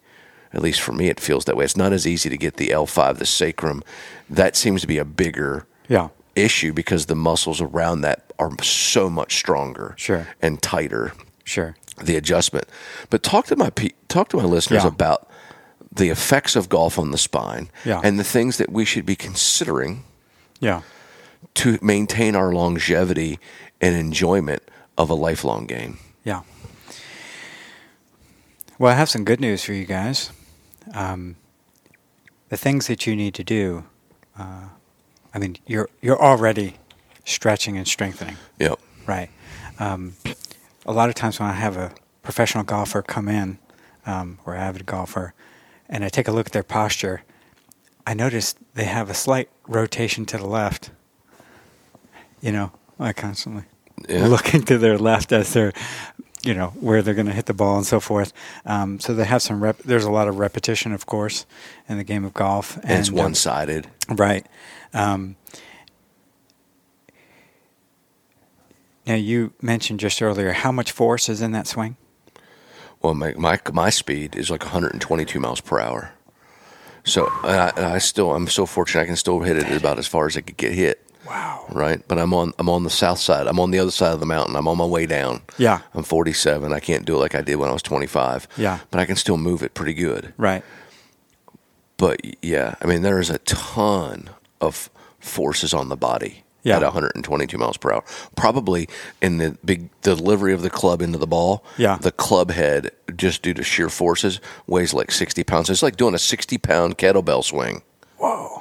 At least for me, it feels that way. It's not as easy to get the L5, the sacrum. That seems to be a bigger Yeah. issue because the muscles around that are so much stronger Sure. and tighter Sure. the adjustment but talk to my talk to my listeners Yeah. about the effects of golf on the spine Yeah. and the things that we should be considering Yeah. to maintain our longevity and enjoyment of a lifelong game Yeah. Well, I have some good news for you guys. Um, the things that you need to do. Uh, I mean, you're you're already stretching and strengthening, yep right? Um, a lot of times when I have a professional golfer come in, um, or avid golfer, and I take a look at their posture, I notice they have a slight rotation to the left. You know, I constantly Yeah. looking to their left as they're, you know, where they're going to hit the ball and so forth. Um, so they have some rep. There's a lot of repetition, of course, in the game of golf, and, it's um, one sided Right. Um, now you mentioned just earlier how much force is in that swing. well my, my my speed is like 122 miles per hour so I, and I still i'm so fortunate i can still hit it about as far as i could get hit Wow. right? But I'm on I'm on the south side. I'm on the other side of the mountain. I'm on my way down. Yeah. I'm 47. I can't do it like I did when I was 25. Yeah. But I can still move it pretty good. Right. But yeah, I mean there is a ton of forces on the body Yeah. at 122 miles per hour. Probably in the big delivery of the club into the ball. Yeah. The club head, just due to sheer forces, weighs like 60 pounds. It's like doing a 60 pound kettlebell swing. Whoa.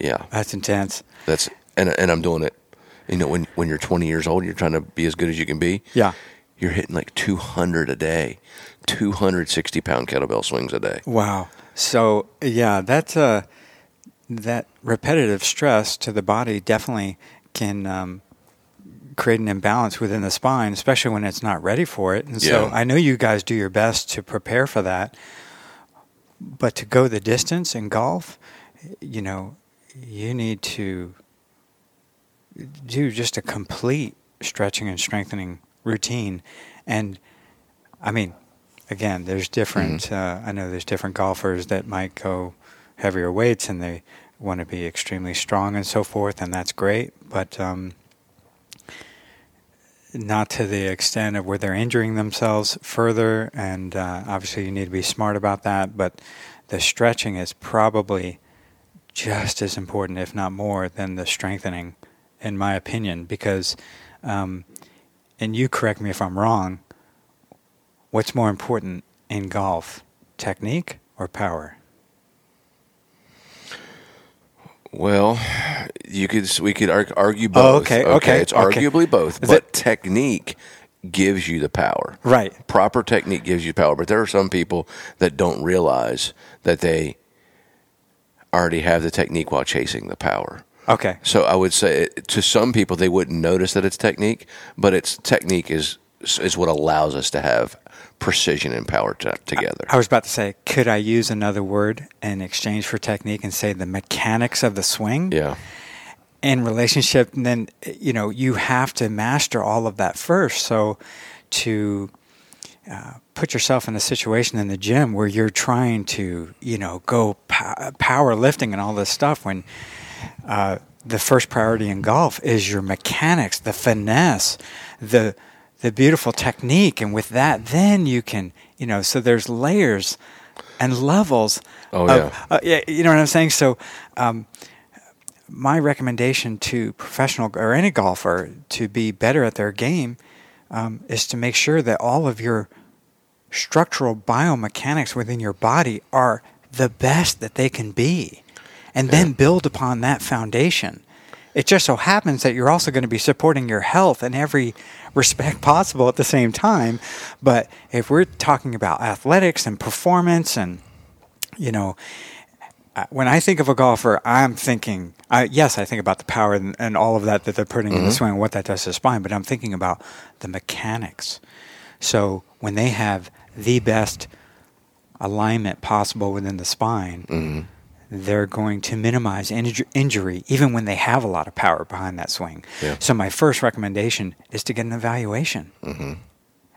Yeah. That's intense. That's and and I'm doing it. You know, when when you're 20 years old, you're trying to be as good as you can be. Yeah. You're hitting like 200 a day, 260 pound kettlebell swings a day. Wow. So yeah, that's uh, that repetitive stress to the body definitely can um, create an imbalance within the spine, especially when it's not ready for it. And so Yeah. I know you guys do your best to prepare for that, but to go the distance in golf, you know, you need to do just a complete stretching and strengthening routine, and I mean, again, there's different. Uh, I know there's different golfers that might go heavier weights and they want to be extremely strong and so forth, and that's great. But um, not to the extent of where they're injuring themselves further. And uh, obviously, you need to be smart about that. But the stretching is probably just as important, if not more, than the strengthening, in my opinion, because. Um, and you correct me if I'm wrong. What's more important in golf, technique or power? Well, you could we could argue both. Oh, okay, okay, It's okay. arguably both, Is but it- technique gives you the power. Right. Proper technique gives you power, but there are some people that don't realize that they already have the technique while chasing the power. Okay. So I would say to some people they wouldn't notice that it's technique, but it's technique is is, what allows us to have precision and power t- together. I was about to say, could I use another word in exchange for technique and say the mechanics of the swing? yeah. in relationship, and then you know you have to master all of that first. So to uh, put yourself in a situation in the gym where you're trying to you know go pow- power lifting and all this stuff when uh, the first priority in golf is your mechanics, the finesse, the the beautiful technique, and with that, then you can you know. So there's layers and levels. Oh, of- yeah. uh, yeah. You know what I'm saying? So. Um, my recommendation to professional or any golfer to be better at their game um, is to make sure that all of your structural biomechanics within your body are the best that they can be, and then build upon that foundation. It just so happens that you're also going to be supporting your health in every respect possible at the same time. But if we're talking about athletics and performance and you know, uh, when I think of a golfer, I'm thinking, I, yes, I think about the power and, and all of that that they're putting in the swing and what that does to the spine, but I'm thinking about the mechanics. So when they have the best alignment possible within the spine, mm-hmm. they're going to minimize inju- injury even when they have a lot of power behind that swing. Yeah. So my first recommendation is to get an evaluation mm-hmm.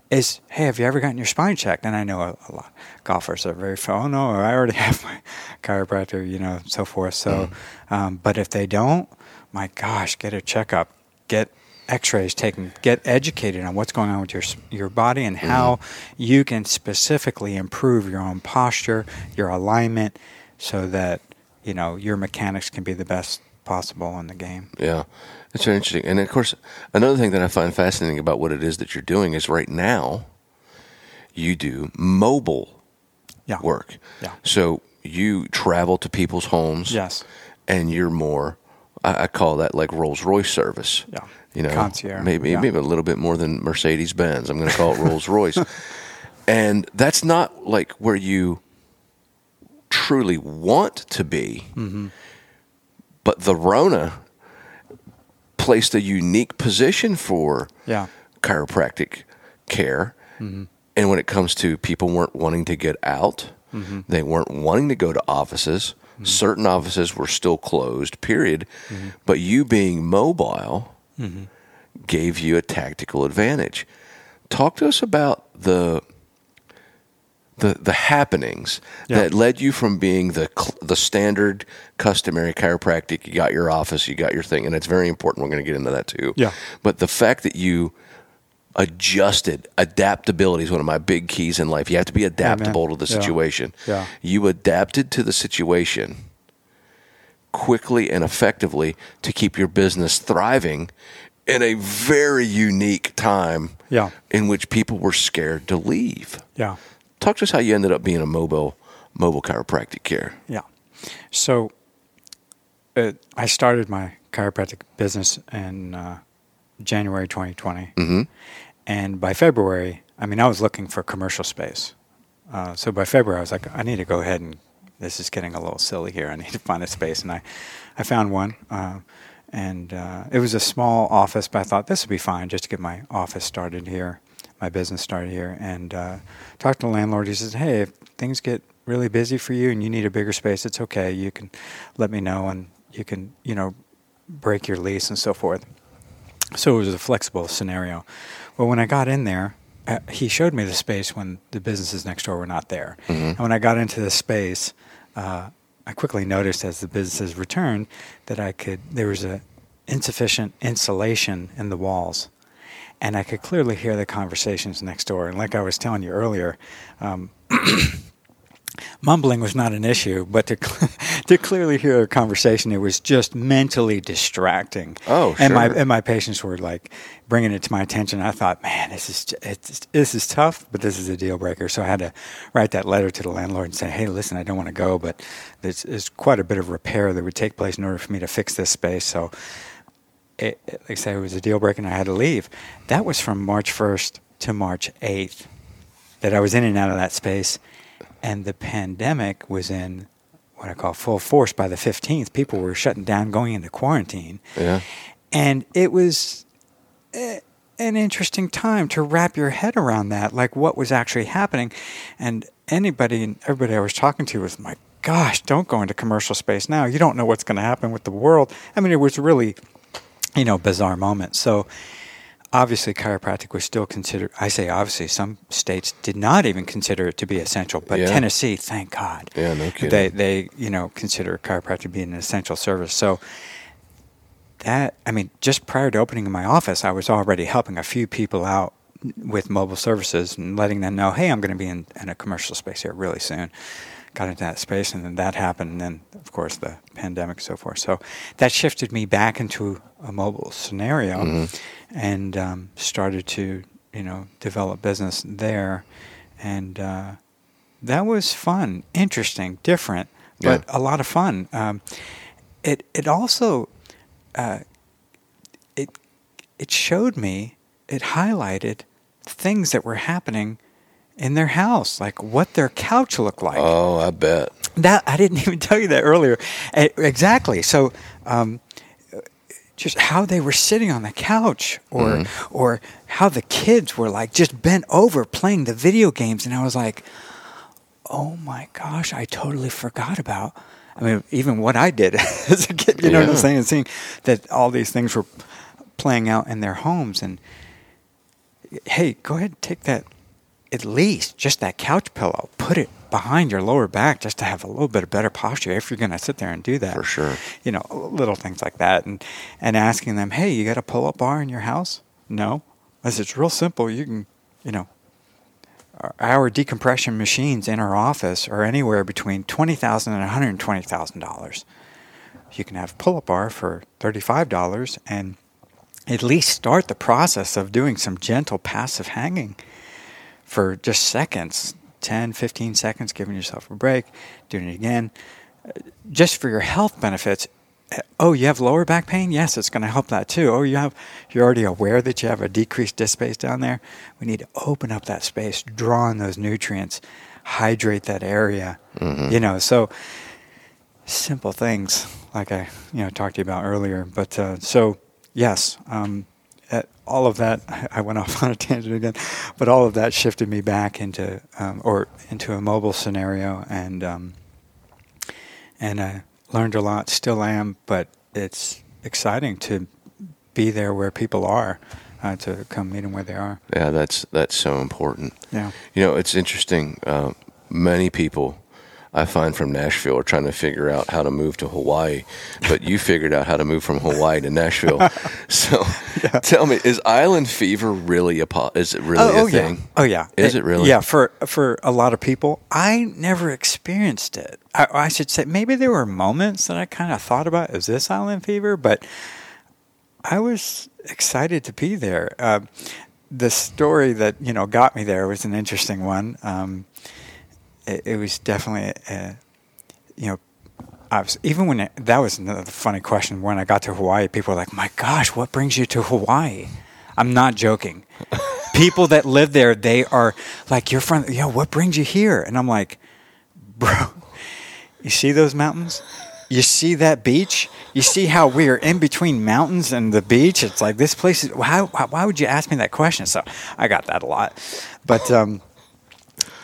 is hey, have you ever gotten your spine checked? And I know a, a lot of golfers are very, oh no, I already have my chiropractor, you know, so forth. So, mm-hmm. um, but if they don't, my gosh, get a checkup, get X-rays taken, get educated on what's going on with your your body and how mm-hmm. you can specifically improve your own posture, your alignment, so that you know your mechanics can be the best possible in the game. Yeah, it's very interesting. And of course, another thing that I find fascinating about what it is that you're doing is right now you do mobile Yeah. work. Yeah. So you travel to people's homes. Yes. And you're more, I, I call that like Rolls Royce service. Yeah. You know, Concierge, maybe yeah. maybe a little bit more than Mercedes Benz. I'm going to call it Rolls Royce. And that's not like where you truly want to be. Mm-hmm. But the Rona placed a unique position for Yeah. chiropractic care. Mm-hmm. And when it comes to people weren't wanting to get out, Mm-hmm. they weren't wanting to go to offices. Certain offices were still closed, period. Mm-hmm. But you being mobile gave you a tactical advantage. Talk to us about the the the happenings Yeah. that led you from being the the standard customary chiropractic. You got your office, you got your thing, and it's very important. We're going to get into that too. Yeah. But the fact that you adjusted adaptability is one of my big keys in life. You have to be adaptable to the situation. Yeah. You adapted to the situation quickly and effectively to keep your business thriving in a very unique time Yeah. in which people were scared to leave. Yeah. Talk to us how you ended up being a mobile mobile chiropractic care. Yeah. So uh, I started my chiropractic business in uh, January 2020. Mhm. And by February, I mean, I was looking for commercial space. Uh, so by February, I was like, I need to go ahead and this is getting a little silly here. I need to find a space. And I, I found one. Uh, and uh, it was a small office, but I thought this would be fine just to get my office started here, my business started here. And uh, talked to the landlord. He says, Hey, if things get really busy for you and you need a bigger space, it's okay. You can let me know and you can, you know, break your lease and so forth. So it was a flexible scenario. Well, when I got in there, uh, he showed me the space when the businesses next door were not there. And when I got into the space, uh, I quickly noticed as the businesses returned that I could there was a insufficient insulation in the walls, and I could clearly hear the conversations next door. And like I was telling you earlier, um, mumbling was not an issue, but to to clearly hear a conversation, it was just mentally distracting. Oh, and my and my patients were like bringing it to my attention. I thought, man, this is it's, this is tough, but this is a deal breaker. So I had to write that letter to the landlord and say, hey, listen, I don't want to go, but there's, there's quite a bit of repair that would take place in order for me to fix this space. So it, it- like I say, it was a deal breaker, and I had to leave. That was from March 1st to March 8th that I was in and out of that space, and the pandemic was in what I call full force by the 15th. People were shutting down, going into quarantine, Yeah. and it was. eh, an interesting time to wrap your head around that, like what was actually happening. And anybody and everybody I was talking to was like, gosh, don't go into commercial space now. You don't know what's going to happen with the world. I mean, it was really, you know, bizarre moment. So obviously chiropractic was still considered I say obviously some states did not even consider it to be essential, but Yeah. Tennessee, thank God. Yeah, no kidding. They they, you know, consider chiropractic being an essential service. So that I mean, just prior to opening my office, I was already helping a few people out with mobile services and letting them know, hey, I'm going to be in, in a commercial space here really soon. Got into that space, and then that happened, and then of course the pandemic and so forth. So that shifted me back into a mobile scenario, and um, started to you know develop business there, and uh, that was fun, interesting, different, but Yeah. a lot of fun. Um, it it also uh, it it showed me it highlighted things that were happening in their house, like what their couch looked like. Oh, I bet. That I didn't even tell you that earlier. Exactly. So, um, just how they were sitting on the couch, or or how the kids were like just bent over playing the video games, and I was like, "Oh my gosh, I totally forgot about." I mean, even what I did as a kid. You know what I'm Yeah. saying? Seeing that all these things were playing out in their homes, and hey, go ahead and take that, at least just that couch pillow, put it behind your lower back just to have a little bit of better posture if you're going to sit there and do that. For sure. You know, little things like that. And, and asking them, hey, you got a pull up bar in your house? No. I said, it's real simple. You can, you know, our- decompression machines in our office are anywhere between $20,000 and $120,000. You can have a pull up bar for $35 and at least start the process of doing some gentle passive hanging for just seconds 10 15 seconds giving yourself a break doing it again Uh, just for your health benefits Uh, oh you have lower back pain? Yes it's going to help that too. Oh you have you're already aware that you have a decreased disc space down there? We need to open up that space draw in those nutrients hydrate that area. You know so simple things like I you know talked to you about earlier. But uh, so yes, um, uh, all of that I went off on a tangent again, but all of that shifted me back into um, or into a mobile scenario, and um, and I learned a lot. Still am, but it's exciting to be there where people are. Uh, to come meet them where they are. Yeah, that's that's so important. Yeah. You know, it's interesting. Uh, many people I find from Nashville are trying to figure out how to move to Hawaii, but you figured out how to move from Hawaii to Nashville. So, tell me, is island fever really a po- is it really a thing? Yeah. Oh yeah. Is it really? Yeah. For for a lot of people, I never experienced it. I, I should say maybe there were moments that I kind of thought about is this island fever, but I was excited to be there. Uh, the story that you know got me there was an interesting one. Um, it, it was definitely, uh, you know, I was, even when it, that was another funny question. When I got to Hawaii, people were like, "My gosh, what brings you to Hawaii?" I'm not joking. people that live there, they are like, "You're from, yeah, what brings you here?" And I'm like, "Bro, you see those mountains? You see that beach? You see how we are in between mountains and the beach? It's like this place is. Why? Why, why would you ask me that question? So I got that a lot, but um,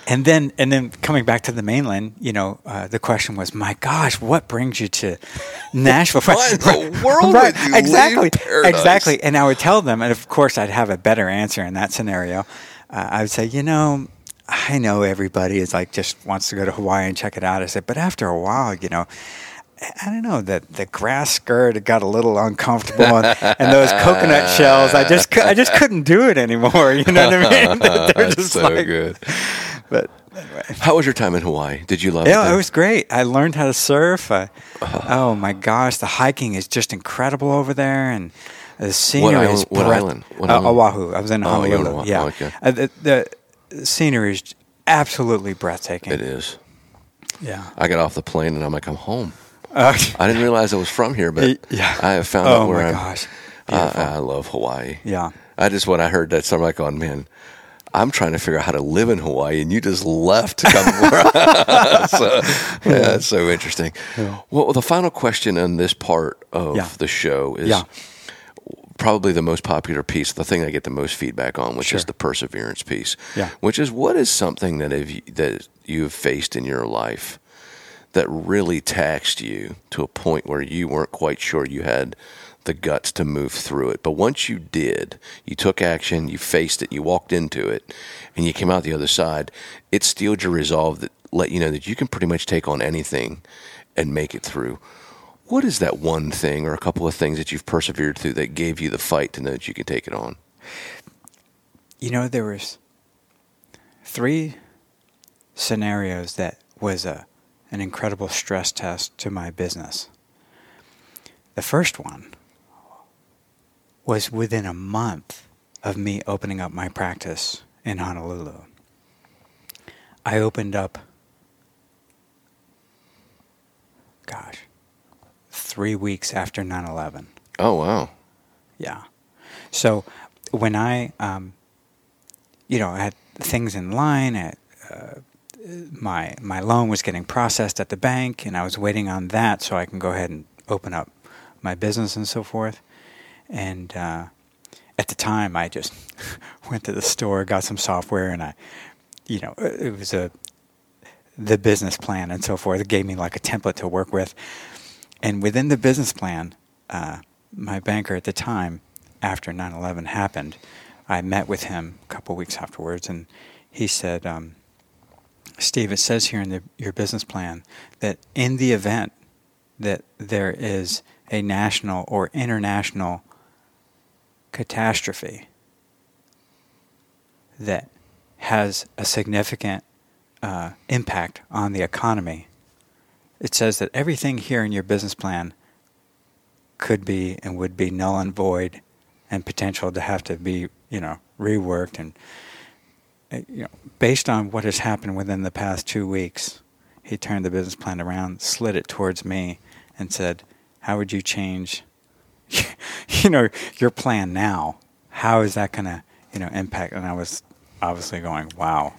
and then and then coming back to the mainland, you know, uh, the question was, my gosh, what brings you to Nashville? Why in the world you exactly, exactly. And I would tell them, and of course, I'd have a better answer in that scenario. Uh, I would say, you know. I know everybody is like just wants to go to Hawaii and check it out. I said, but after a while, you know, I don't know that the grass skirt got a little uncomfortable, and, and those coconut shells. I just I just couldn't do it anymore. You know what I mean? They're That's just so like- good. But anyway, How was your time in Hawaii? Did you love it? yeah, it was great. I learned how to surf. I, oh my gosh, the hiking is just incredible over there, and the scenery island- is what breath- island? What uh, island? Oahu. I was in Oh, you were in Honolulu. Oahu. Yeah, Okay. Uh, the, the scenery is absolutely breathtaking. It is. Yeah. I got off the plane and I'm like, I'm home. Uh, I didn't realize I was from here, but Yeah. I have found Oh out where I'm. gosh. I, Beautiful. I love Hawaii. Yeah. I just when I heard that, so I'm like, going, man, I'm trying to figure out how to live in Hawaii, and you just left to come. so, yeah, it's so interesting. Well, the final question on this part of Yeah. the show is: Yeah. probably the most popular piece, the thing I get the most feedback on, which Sure. is the perseverance piece. Yeah. Which is what is something that have you, that you've faced in your life that really taxed you to a point where you weren't quite sure you had the guts to move through it. But once you did, you took action, you faced it, you walked into it, and you came out the other side. It steeled your resolve that let you know that you can pretty much take on anything and make it through. What is that one thing or a couple of things that you've persevered through that gave you the fight to know that you can take it on? You know, there was three scenarios that was a an incredible stress test to my business. The first one was within a month of me opening up my practice in Honolulu. I opened up gosh, 3 weeks after 9/11. Oh wow. Yeah. So when I, um, you know, I had things in line, at, uh, my my loan was getting processed at the bank, and I was waiting on that so I can go ahead and open up my business and so forth. And uh, at the time, I just went to the store, got some software, and I, you know, it was a the business plan and so forth. It gave me like a template to work with. And within the business plan, uh, my banker at the time, after 9 11 happened, I met with him a couple weeks afterwards, and he said, um, Steve, it says here in the, your business plan that in the event that there is a national or international catastrophe that has a significant uh, impact on the economy, it says that everything here in your business plan could be and would be null and void and potential to have to be, you know, reworked and uh, you know, based on what has happened within the past 2 weeks, he turned the business plan around, slid it towards me and said, "How would you change you know, your plan now? How is that going to, you know, impact?" And I was obviously going, "Wow."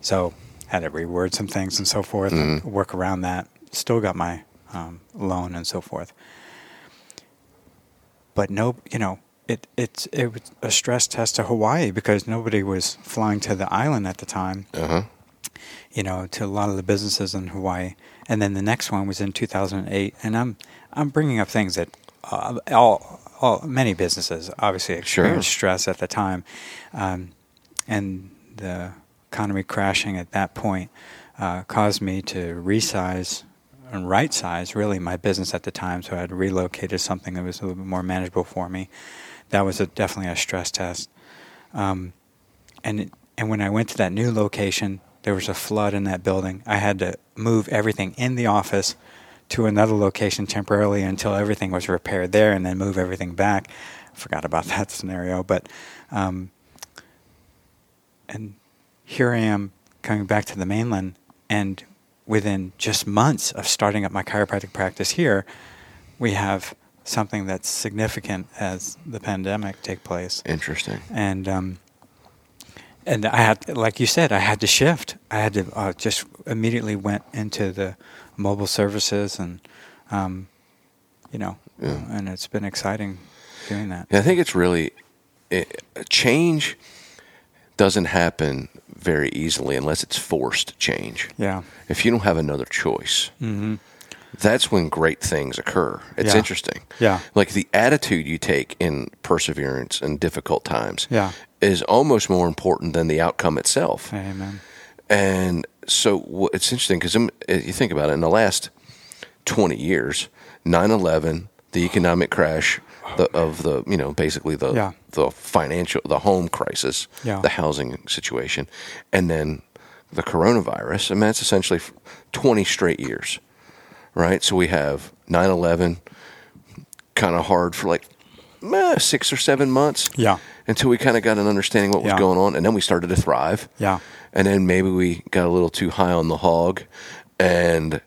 So, had to reword some things and so forth, and work around that. Still got my um, loan and so forth but no, you know, it it's it was a stress test to Hawaii because nobody was flying to the island at the time. Uh huh. You know, to a lot of the businesses in Hawaii, and then the next one was in 2008. And I'm I'm bringing up things that uh, all all many businesses obviously experienced stress at the time, um, and the economy crashing at that point uh, caused me to resize and right size really my business at the time. So I had relocated something that was a little bit more manageable for me. That was a, definitely a stress test. Um, and it, and when I went to that new location, there was a flood in that building. I had to move everything in the office to another location temporarily until everything was repaired there, and then move everything back. I forgot about that scenario, but um, and here I am coming back to the mainland, and within just months of starting up my chiropractic practice here, we have something that's significant as the pandemic take place Interesting. and um, and I had, like you said, I had to shift. I had to uh, just immediately went into the mobile services, and um, you know, Yeah. and it's been exciting doing that. Yeah, I think it's really it, change doesn't happen very easily unless it's forced change. Yeah. If you don't have another choice, Mm-hmm. that's when great things occur. It's Yeah. interesting. Yeah. Like the attitude you take in perseverance and difficult times Yeah. is almost more important than the outcome itself. Amen. And so it's interesting because you think about it in the last 20 years, 9 11, the economic crash the, of the, you know, basically the, Yeah. the financial, the home crisis, Yeah. the housing situation, and then the coronavirus. I mean, it's essentially 20 straight years, right? So we have 9 11, kind of hard for like eh, six or seven months Yeah. until we kind of got an understanding what was Yeah. going on, and then we started to thrive. Yeah. And then maybe we got a little too high on the hog, and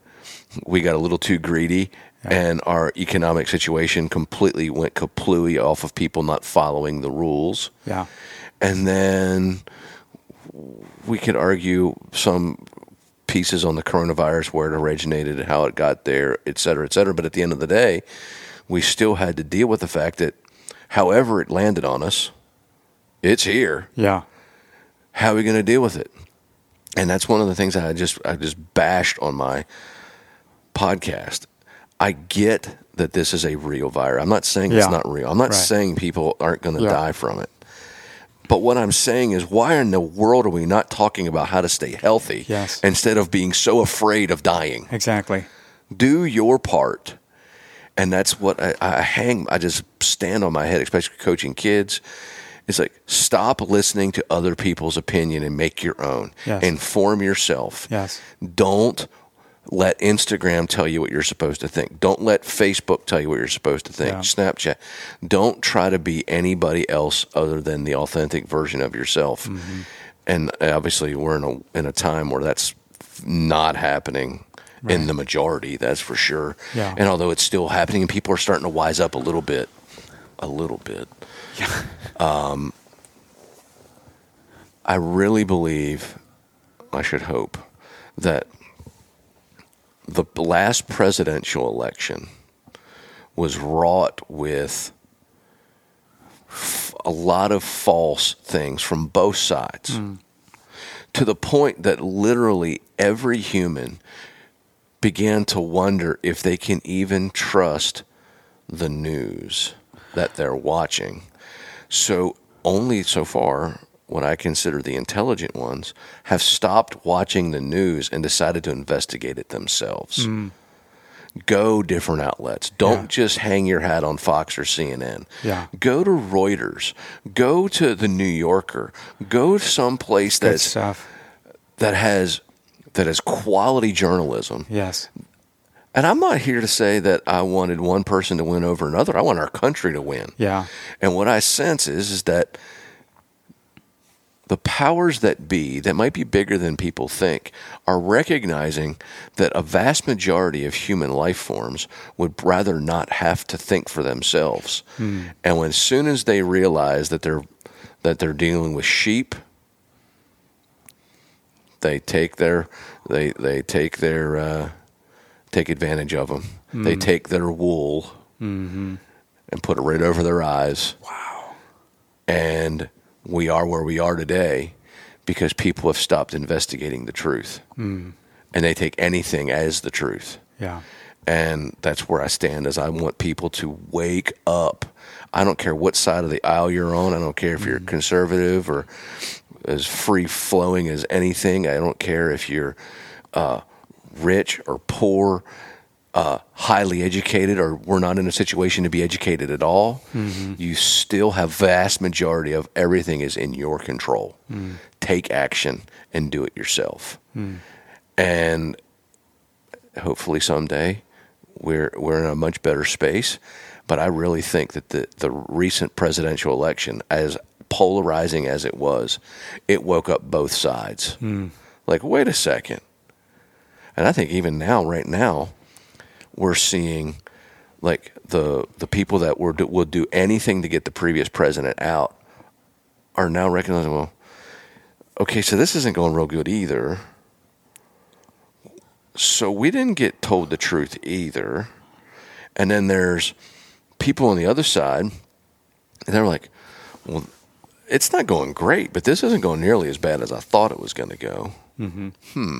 we got a little too greedy, and our economic situation completely went kaplooey off of people not following the rules. Yeah. And then we could argue some pieces on the coronavirus, where it originated, how it got there, et cetera, et cetera. But at the end of the day, we still had to deal with the fact that however it landed on us, it's here. Yeah. How are we going to deal with it? And that's one of the things I just I just bashed on my podcast. I get that this is a real virus. I'm not saying it's not real. I'm not Right. saying people aren't going to Yeah. die from it. But what I'm saying is, why in the world are we not talking about how to stay healthy Yes. instead of being so afraid of dying? Exactly. do your part and that's what I, I hang i just stand on my head especially coaching kids it's like stop listening to other people's opinion and make your own Yes. inform yourself Yes. don't let instagram tell you what you're supposed to think don't let facebook tell you what you're supposed to think Yeah. snapchat don't try to be anybody else other than the authentic version of yourself Mm-hmm. and obviously we're in a in a time where that's not happening in the majority that's for sure Yeah. and although it's still happening and people are starting to wise up a little bit a little bit um, i really believe i should hope that the last presidential election was wrought with f- a lot of false things from both sides to the point that literally every human began to wonder if they can even trust the news that they're watching. So, only so far, what I consider the intelligent ones have stopped watching the news and decided to investigate it themselves. Hmm. Go different outlets. Don't Yeah. just hang your hat on Fox or CNN. Yeah. Go to Reuters. Go to the New Yorker. Go to some place Good that's stuff. that has that has quality journalism. Yes. And I'm not here to say that I wanted one person to win over another. I want our country to win. Yeah. And what I sense is is that the powers that be that might be bigger than people think are recognizing that a vast majority of human life forms would rather not have to think for themselves. And when as soon as they realize that they're that they're dealing with sheep, they take their they they take their uh, take advantage of them. Hmm. They take their wool mm-hmm. and put it right over their eyes. Wow! And we are where we are today because people have stopped investigating the truth, hmm. and they take anything as the truth. Yeah. And that's where I stand. As I want people to wake up. I don't care what side of the aisle you're on. I don't care if you're hmm. conservative or as free flowing as anything. I don't care if you're uh, rich or poor, uh, highly educated, or we're not in a situation to be educated at all. Mm-hmm. You still have vast majority of everything is in your control. Mm. Take action and do it yourself. Mm. And hopefully someday we're we're in a much better space. But I really think that the the recent presidential election, as polarizing as it was, it woke up both sides. Mm. Like, wait a second. And I think even now, right now, we're seeing like the the people that were would do anything to get the previous president out are now recognizing, well, okay, so this isn't going real good either. So we didn't get told the truth either. And then there's people on the other side, and they're like, well, it's not going great, but this isn't going nearly as bad as I thought it was going to go. Mm-hmm. Hmm.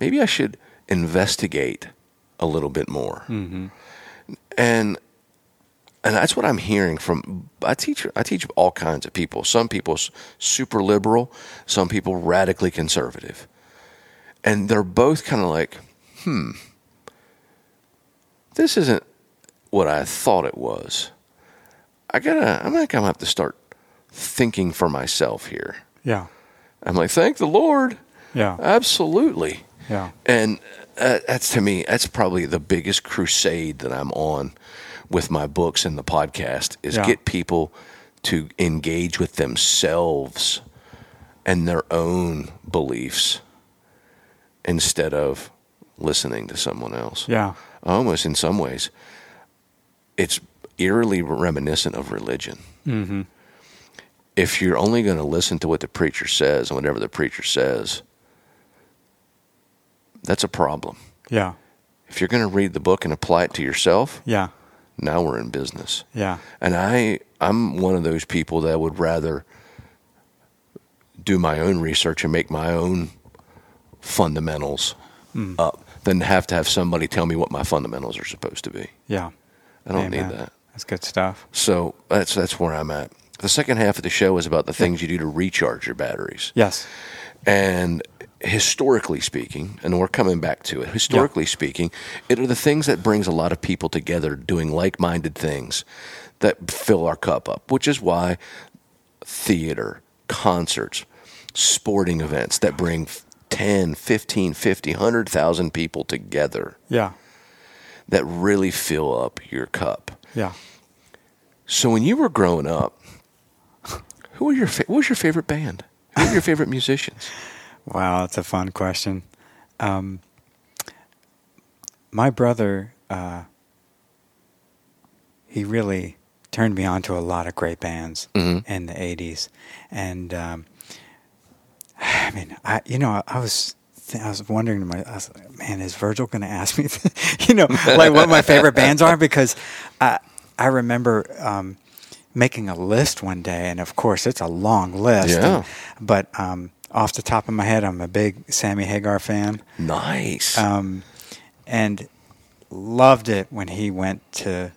Maybe I should investigate a little bit more. Mm-hmm. And and that's what I'm hearing from. I teach I teach all kinds of people. Some people super liberal, some people radically conservative, and they're both kind of like, hmm, this isn't what I thought it was. I gotta. I'm not gonna have to start thinking for myself here. Yeah. I'm like, thank the Lord. Yeah. Absolutely. Yeah. And uh, that's to me, that's probably the biggest crusade that I'm on with my books and the podcast is Yeah. get people to engage with themselves and their own beliefs instead of listening to someone else. Yeah. Almost in some ways, it's eerily reminiscent of religion. Mm-hmm. If you're only going to listen to what the preacher says and whatever the preacher says, that's a problem. Yeah. If you're going to read the book and apply it to yourself, Yeah. now we're in business. Yeah. And I I'm one of those people that would rather do my own research and make my own fundamentals hmm. up than have to have somebody tell me what my fundamentals are supposed to be. Yeah. I don't Amen. need that. That's good stuff. So that's that's where I'm at. The second half of the show is about the things you do to recharge your batteries. Yes. And historically speaking, and we're coming back to it. Historically speaking, it are the things that brings a lot of people together doing like-minded things that fill our cup up, which is why theater, concerts, sporting events that bring 10, 15, 50, 100,000 people together Yeah. that really fill up your cup. Yeah. So when you were growing up, who were your fa- what was your favorite band? Who were your favorite musicians? Wow, that's a fun question. Um, my brother, uh, he really turned me on to a lot of great bands Mhm. in the '80s, and um, I mean, I you know, I, was. I was wondering to my, I was like, man, is Virgil going to ask me, you know, like what my favorite bands are? Because I, I remember um, making a list one day, and of course, it's a long list. Yeah. and- but um, off the top of my head, I'm a big Sammy Hagar fan, Nice. um, and loved it when he went to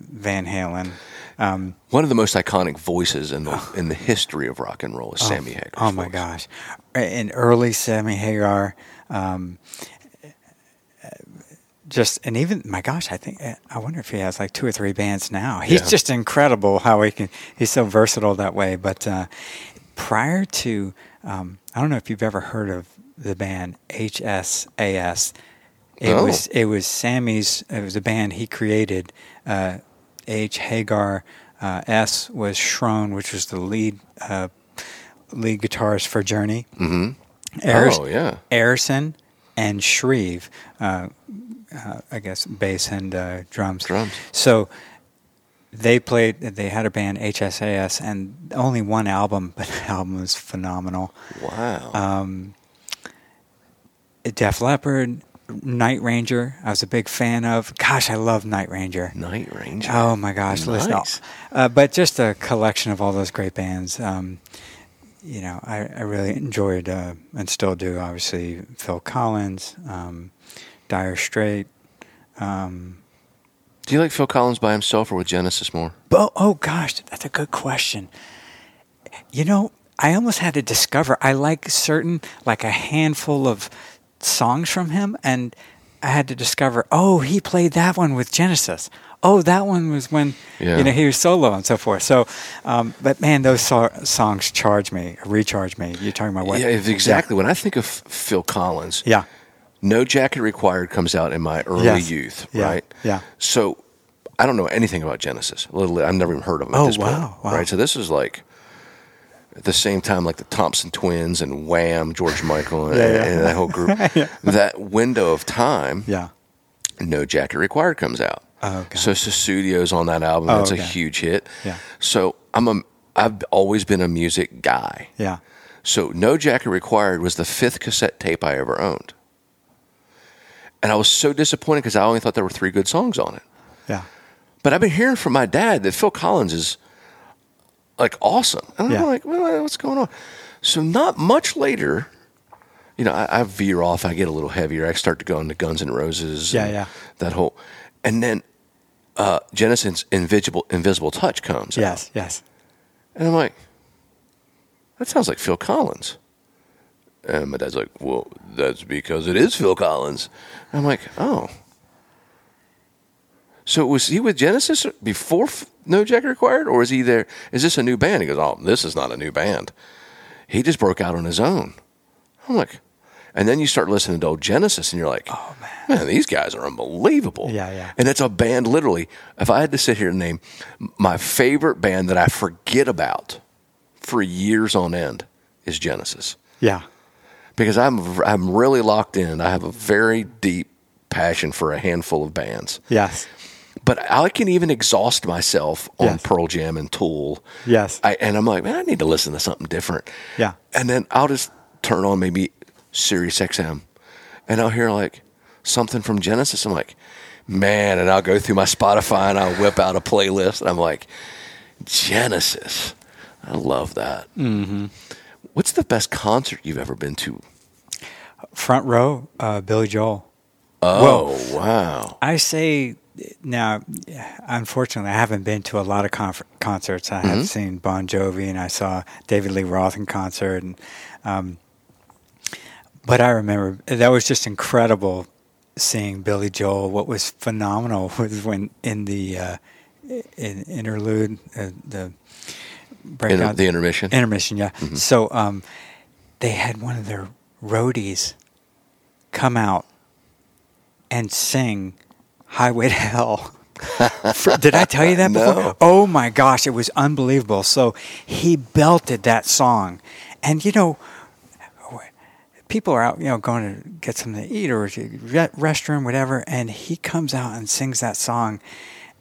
Van Halen. Um, One of the most iconic voices in the in the history of rock and roll is Sammy Hagar. Oh my gosh! And early Sammy Hagar, um, just and even my gosh, I think I wonder if he has like two or three bands now. He's Yeah. just incredible how he can. He's so versatile that way. But uh, prior to, um, I don't know if you've ever heard of the band HSAS. It No. was it was Sammy's. It was a band he created. Uh, H Hagar. Uh, S was Schon, which was the lead uh, lead guitarist for Journey. hmm Ayers- Oh yeah. Aaronson and Shrieve, uh, uh, I guess bass and uh, drums. Drums. So they played. They had a band HSAS, and only one album, but the album was phenomenal. Wow. Um, Def Leppard, Night Ranger. I was a big fan of. Gosh, I love Night Ranger. Night Ranger. Oh my gosh, listen. Uh, but just a collection of all those great bands. Um, you know, I, I really enjoyed uh, and still do. Obviously, Phil Collins, um, Dire Straits. Um, Do you like Phil Collins by himself or with Genesis more? oh, oh gosh, that's a good question. You know, I almost had to discover. I like certain, like a handful of songs from him, and I had to discover. Oh, he played that one with Genesis. Oh, that one was when Yeah. you know he was solo and so forth. So, um, but man, those so- songs charge me, recharge me. You're talking about what? Yeah, exactly. When I think of Phil Collins, Yeah. No Jacket Required comes out in my early Yes. youth, Yeah, right? yeah. So I don't know anything about Genesis. Literally, I've never even heard of them Oh, at this wow, point, wow. right? So this is like at the same time, like the Thompson Twins and Wham, George Michael, and, Yeah, yeah. and that whole group. That window of time, Yeah. No Jacket Required comes out. Oh, okay. So Sussudio's on that album. Oh, That's okay. a huge hit. Yeah. So I'm a I've always been a music guy. Yeah. So No Jacket Required was the fifth cassette tape I ever owned. And I was so disappointed because I only thought there were three good songs on it. Yeah. But I've been hearing from my dad that Phil Collins is like awesome. And Yeah. I'm like, well, what's going on? So not much later, you know, I, I veer off. I get a little heavier. I start to go into Guns N' Roses. Yeah, and yeah. That whole, and then uh, Genesis' Invisible Invisible Touch comes. out. Yes. Yes. And I'm like, that sounds like Phil Collins. And my dad's like, well, that's because it is Phil Collins. And I'm like, oh. So was he with Genesis before No Jacket Required, or is he there? Is this a new band? He goes, oh, this is not a new band. He just broke out on his own. I'm like, and then you start listening to old Genesis, and you're like, oh man, man, these guys are unbelievable. Yeah, yeah. And it's a band, literally. If I had to sit here and name my favorite band that I forget about for years on end, is Genesis Yeah. Because I'm I'm really locked in. I have a very deep passion for a handful of bands, Yes. but I can even exhaust myself on Yes. Pearl Jam and Tool. Yes. I, and I'm like, man, I need to listen to something different. Yeah. And then I'll just turn on maybe Sirius XM, and I'll hear like something from Genesis. I'm like, man, and I'll go through my Spotify and I'll whip out a playlist, and I'm like, Genesis. I love that. Mm-hmm. What's the best concert you've ever been to? Front row, uh, Billy Joel. Oh, wow. I say now, unfortunately, I haven't been to a lot of concerts. I Mhm. have seen Bon Jovi and I saw David Lee Roth in concert, and um, but I remember that was just incredible seeing Billy Joel. What was phenomenal was when in the uh, in interlude, uh, the breakout, Inter- the intermission? intermission, yeah. Mhm. So um, they had one of their roadies come out and sing Highway to Hell. Did I tell you that before? No. Oh my gosh, it was unbelievable. So he belted that song. And you know, people are out, you know, going to get something to eat or to re- restroom, whatever, and he comes out and sings that song.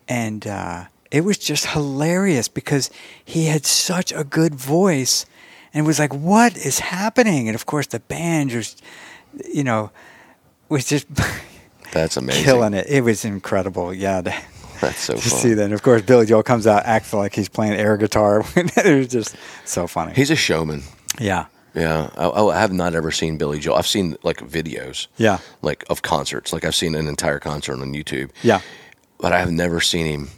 And uh, it was just hilarious because he had such a good voice and it was like, what is happening? And of course, the band just, you know, was just That's amazing. killing it. It was incredible. Yeah. To, That's so to fun. see that. And of course, Billy Joel comes out acting like he's playing air guitar. it was just so funny. He's a showman. yeah. Yeah, I, oh, I have not ever seen Billy Joel. I've seen like videos, Yeah. like of concerts. Like I've seen an entire concert on YouTube. Yeah. but I have never seen him.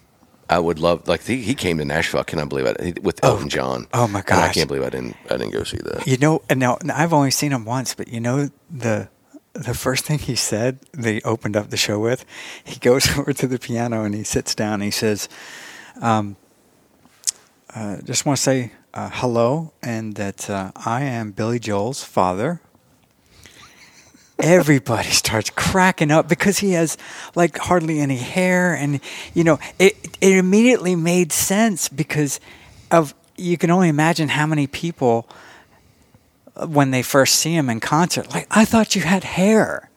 I would love like he, he came to Nashville. Can I believe it with Elton John? oh my And I can't believe I didn't I didn't go see that. You know, and now I've only seen him once, but you know the the first thing he said, they opened up the show with, he goes over to the piano and he sits down and he says, um, uh, "Just want to say uh, hello and that uh, I am Billy Joel's father." Everybody starts cracking up because he has like hardly any hair, and you know it. It immediately made sense because of you can only imagine how many people uh, when they first see him in concert, like, I thought you had hair.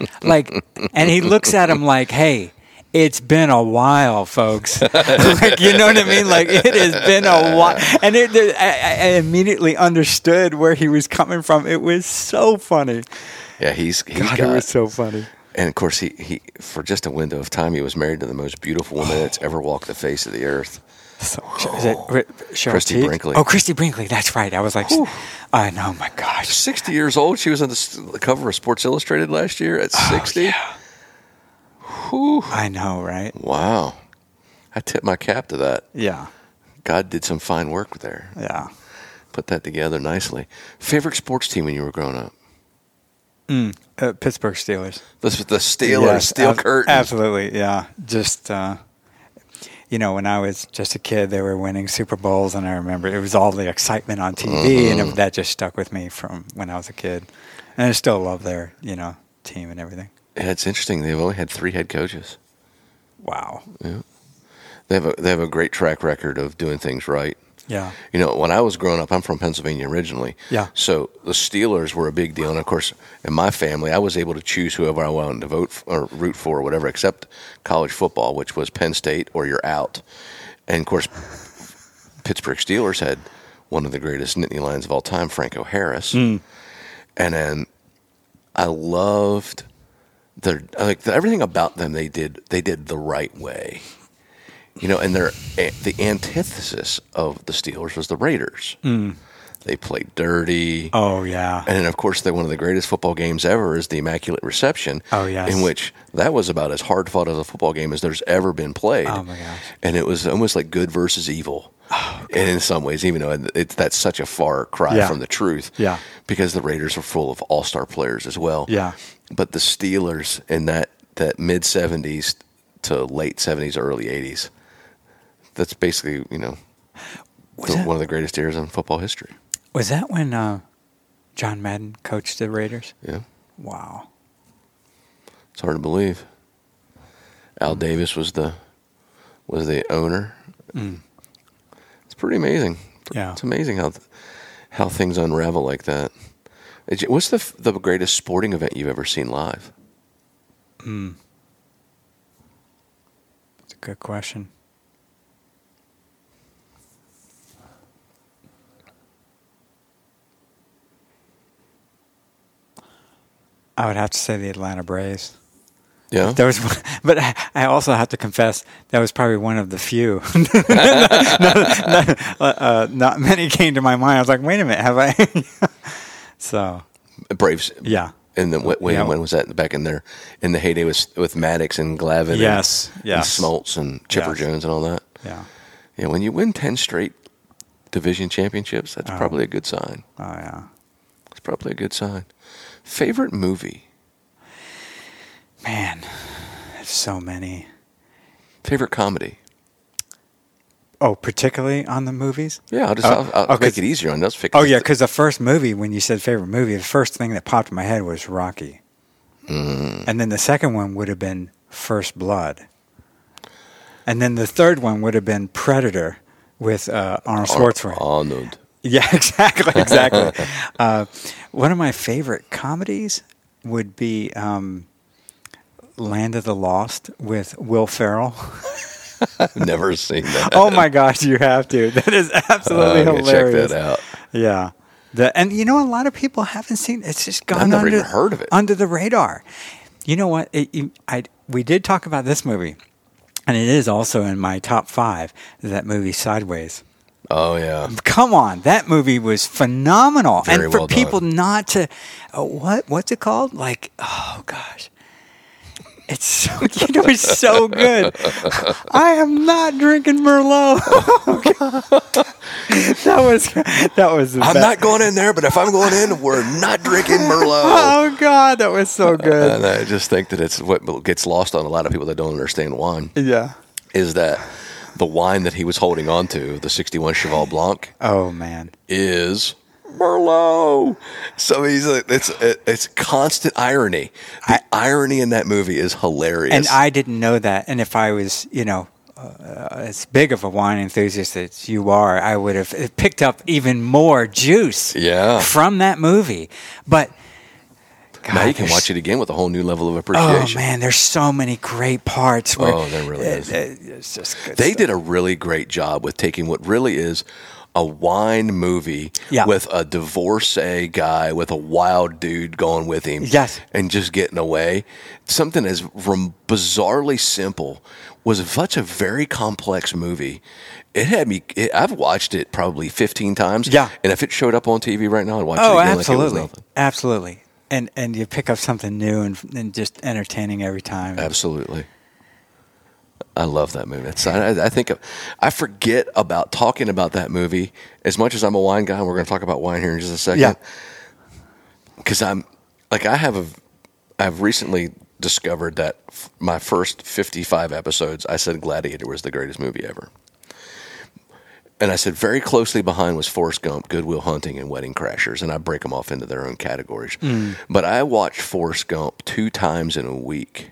Like, and he looks at him like, hey, it's been a while, folks. like, you know what I mean? Like, it has been a while. And it, I, I immediately understood where he was coming from. It was so funny. Yeah, he's he's God, got, it was so funny. and of course he, he for just a window of time he was married to the most beautiful woman that's oh. ever walked the face of the earth. So, is it oh. Cheryl Christy Teague? Brinkley. Oh, Christie Brinkley. That's right. I was like, I know, my gosh. Sixty years old. She was on the, cover of Sports Illustrated last year at oh, sixty. Whew. I know, right? Wow, I tip my cap to that. Yeah. God did some fine work there. Yeah. Put that together nicely. Favorite sports team when you were growing up? Mm, uh, Pittsburgh Steelers. The, the Steelers, Yes, Steel ab- Curtain. Absolutely, yeah. Just uh, you know, when I was just a kid, they were winning Super Bowls, and I remember it was all the excitement on TV, and Mhm. it, that just stuck with me from when I was a kid. And I still love their you know team and everything. Yeah, it's interesting. They've only had three head coaches. Wow. Yeah. They have a they have a great track record of doing things right. Yeah. You know, when I was growing up, I'm from Pennsylvania originally. Yeah. So the Steelers were a big deal, and of course, in my family, I was able to choose whoever I wanted to vote f- or root for, or whatever, except college football, which was Penn State or you're out. And of course, Pittsburgh Steelers had one of the greatest Nittany Lions of all time, Franco Harris, Mm. and then I loved their like everything about them. They did they did the right way you know, and they're the antithesis of the Steelers was the Raiders. Mm. They played dirty. Oh yeah. And of course, one of the greatest football games ever is the Immaculate Reception. Oh, yes. In which that was about as hard fought as a football game as there's ever been played. Oh my gosh. And it was almost like good versus evil. Oh, and in some ways, even though it's that's such a far cry Yeah. from the truth. Yeah. Because the Raiders were full of all star players as well. Yeah. But the Steelers in that, that mid 70s to late 70s, early 80s, that's basically, you know, the- that- one of the greatest eras in football history. Was that when uh, John Madden coached the Raiders? Yeah. Wow. It's hard to believe. Al Davis was the was the owner. Mm. It's pretty amazing. Yeah. It's amazing how how things unravel like that. What's the the greatest sporting event you've ever seen live? Mm. That's a good question. I would have to say the Atlanta Braves. Yeah. There was, but I- also have to confess that was probably one of the few. not, not- uh, uh, not many came to my mind. I was like, wait a minute, have I? so Braves. yeah, And then when, Yeah. when was that back in there? In the heyday with with Maddux and Glavine. Yes, and, yes. And Smoltz and Chipper Yes. Jones and all that. yeah. Yeah, when you win ten straight division championships, that's probably a good sign. Oh yeah. It's probably a good sign. Favorite movie? Man, there's so many. Favorite comedy? Oh, particularly on the movies. Yeah, I'll just Oh, I'll, I'll oh, make it easier on those. Oh yeah, because the first movie, when you said favorite movie, the first thing that popped in my head was Rocky, Mm. and then the second one would have been First Blood, and then the third one would have been Predator with uh, Arnold Schwarzenegger. Arnold. Yeah, exactly, exactly. uh, one of my favorite comedies would be um, Land of the Lost with Will Ferrell. I've never seen that. oh my gosh, you have to! That is absolutely Uh, hilarious. Check that out. Yeah. The, and you know, a lot of people haven't seen it's just gone under, heard of it. under the radar. You know what? It, you, I, we did talk about this movie, and it is also in my top five. That movie, Sideways. Oh yeah. Come on, that movie was phenomenal. Very and for well people done. not to, uh, what what's it called? Like, oh gosh, it's so you know it's so good. I am not drinking Merlot. Oh god. That was that was. The I'm not going in there, but if I'm going in, we're not drinking Merlot. Oh God, that was so good. And I just think that it's what gets lost on a lot of people that don't understand wine yeah. is that the wine that he was holding on to, the 61 Cheval Blanc, Oh man. is Merlot. So he's like, it's it's constant irony. The irony in that movie is hilarious. And I didn't know that. And if I was, you know, uh, as big of a wine enthusiast as you are, I would have picked up even more juice Yeah. from that movie. But God, now you can watch it again with a whole new level of oh, appreciation. Oh man, there's so many great parts. Where Oh, there really is. it- it's just good They stuff. did a really great job with taking what really is a wine movie Yeah. with a divorcee guy with a wild dude going with him. Yes. And just getting away. Something as rem- bizarrely simple was such a very complex movie. It had me, it, I've watched it probably 15 times. Yeah. And if it showed up on TV right now, I'd watch Oh, it again like it was absolutely, nothing. absolutely. And and you pick up something new and, and just entertaining every time. Absolutely. I love that movie. It's, I, I think I forget about talking about that movie as much as I'm a wine guy. And we're going to talk about wine here in just a second. Yeah. Because I'm like I have a, I've recently discovered that f- my first 55 episodes, I said Gladiator was the greatest movie ever. And I said very closely behind was Forrest Gump, Goodwill Hunting, and Wedding Crashers, and I break them off into their own categories. But I watched Forrest Gump two times in a week,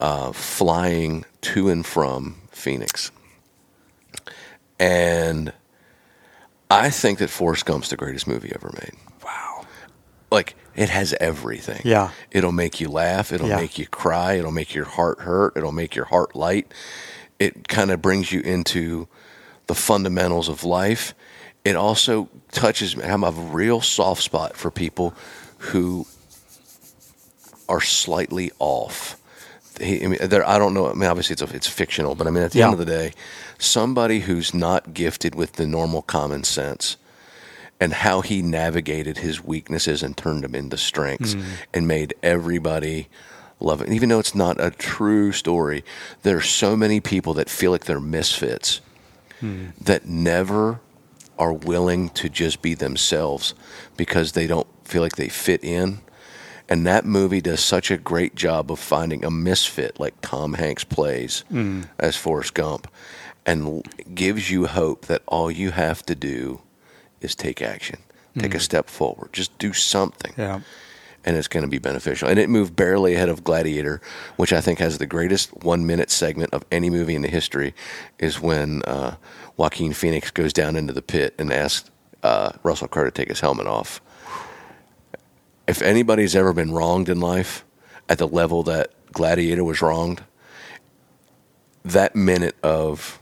uh, flying to and from Phoenix, and I think that Forrest Gump's the greatest movie ever made. Wow. Like it has everything. Yeah. It'll make you laugh. It'll Yeah. make you cry. It'll make your heart hurt. It'll make your heart light. It kind of brings you into the fundamentals of life. It also touches me. I have a real soft spot for people who are slightly off. He, I mean, I don't know. I mean, obviously it's a, it's fictional, but I mean, at the Yeah. end of the day, somebody who's not gifted with the normal common sense and how he navigated his weaknesses and turned them into strengths mm. and made everybody love it. And even though it's not a true story, there are so many people that feel like they're misfits that never are willing to just be themselves because they don't feel like they fit in. And that movie does such a great job of finding a misfit like Tom Hanks plays mm. as Forrest Gump and gives you hope that all you have to do is take action, take a mm. step forward, just do something Yeah. And it's going to be beneficial. And it moved barely ahead of Gladiator, which I think has the greatest one minute segment of any movie in the history, is when uh, Joaquin Phoenix goes down into the pit and asks uh, Russell Crowe to take his helmet off. If anybody's ever been wronged in life at the level that Gladiator was wronged, that minute of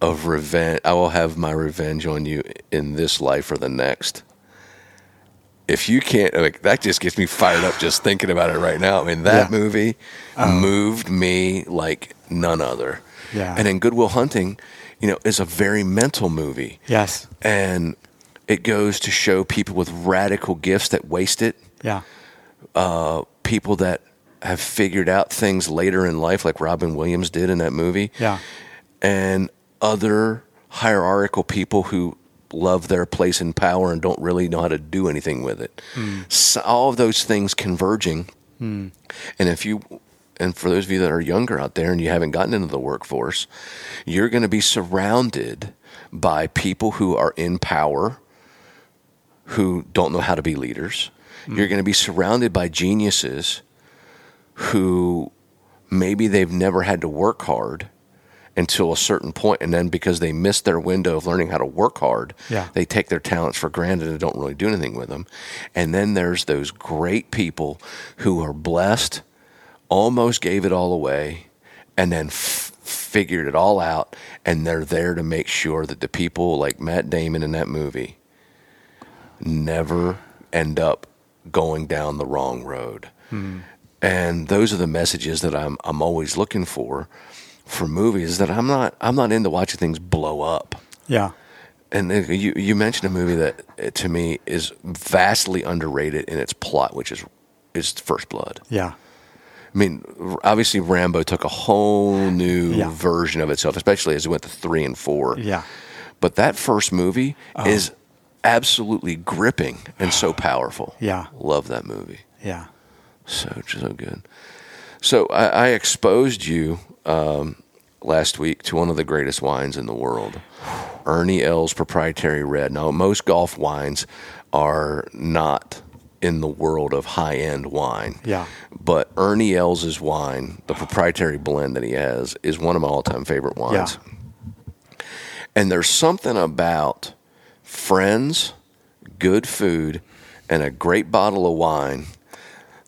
of revenge, I will have my revenge on you in this life or the next if you can't, like, that just gets me fired up just thinking about it right now. I mean, that Yeah. movie oh. moved me like none other. Yeah. And in Goodwill Hunting, you know, is a very mental movie. Yes. And it goes to show people with radical gifts that waste it, Yeah. Uh, people that have figured out things later in life, like Robin Williams did in that movie. Yeah. and other hierarchical people who love their place in power and don't really know how to do anything with it. So all of those things converging. And if you, and for those of you that are younger out there and you haven't gotten into the workforce, you're going to be surrounded by people who are in power who don't know how to be leaders. You're going to be surrounded by geniuses who maybe they've never had to work hard until a certain point and then because they missed their window of learning how to work hard Yeah. they take their talents for granted and don't really do anything with them and then there's those great people who are blessed almost gave it all away and then f- figured it all out and they're there to make sure that the people like Matt Damon in that movie never end up going down the wrong road. Hmm. And those are the messages that I'm I'm always looking for for movies that I'm not I'm not into watching things blow up. Yeah. And you you mentioned a movie that to me is vastly underrated in its plot, which is is First Blood. Yeah. I mean, obviously Rambo took a whole new Yeah. version of itself, especially as it went to three and four. Yeah. But that first movie Oh. is absolutely gripping and so powerful. Yeah. Love that movie. Yeah. So, so good. So I, I exposed you um, last week to one of the greatest wines in the world, Ernie Els proprietary red. Now, most golf wines are not in the world of high end wine. Yeah. But Ernie Els wine, the proprietary blend that he has, is one of my all time favorite wines. Yeah. And there's something about friends, good food, and a great bottle of wine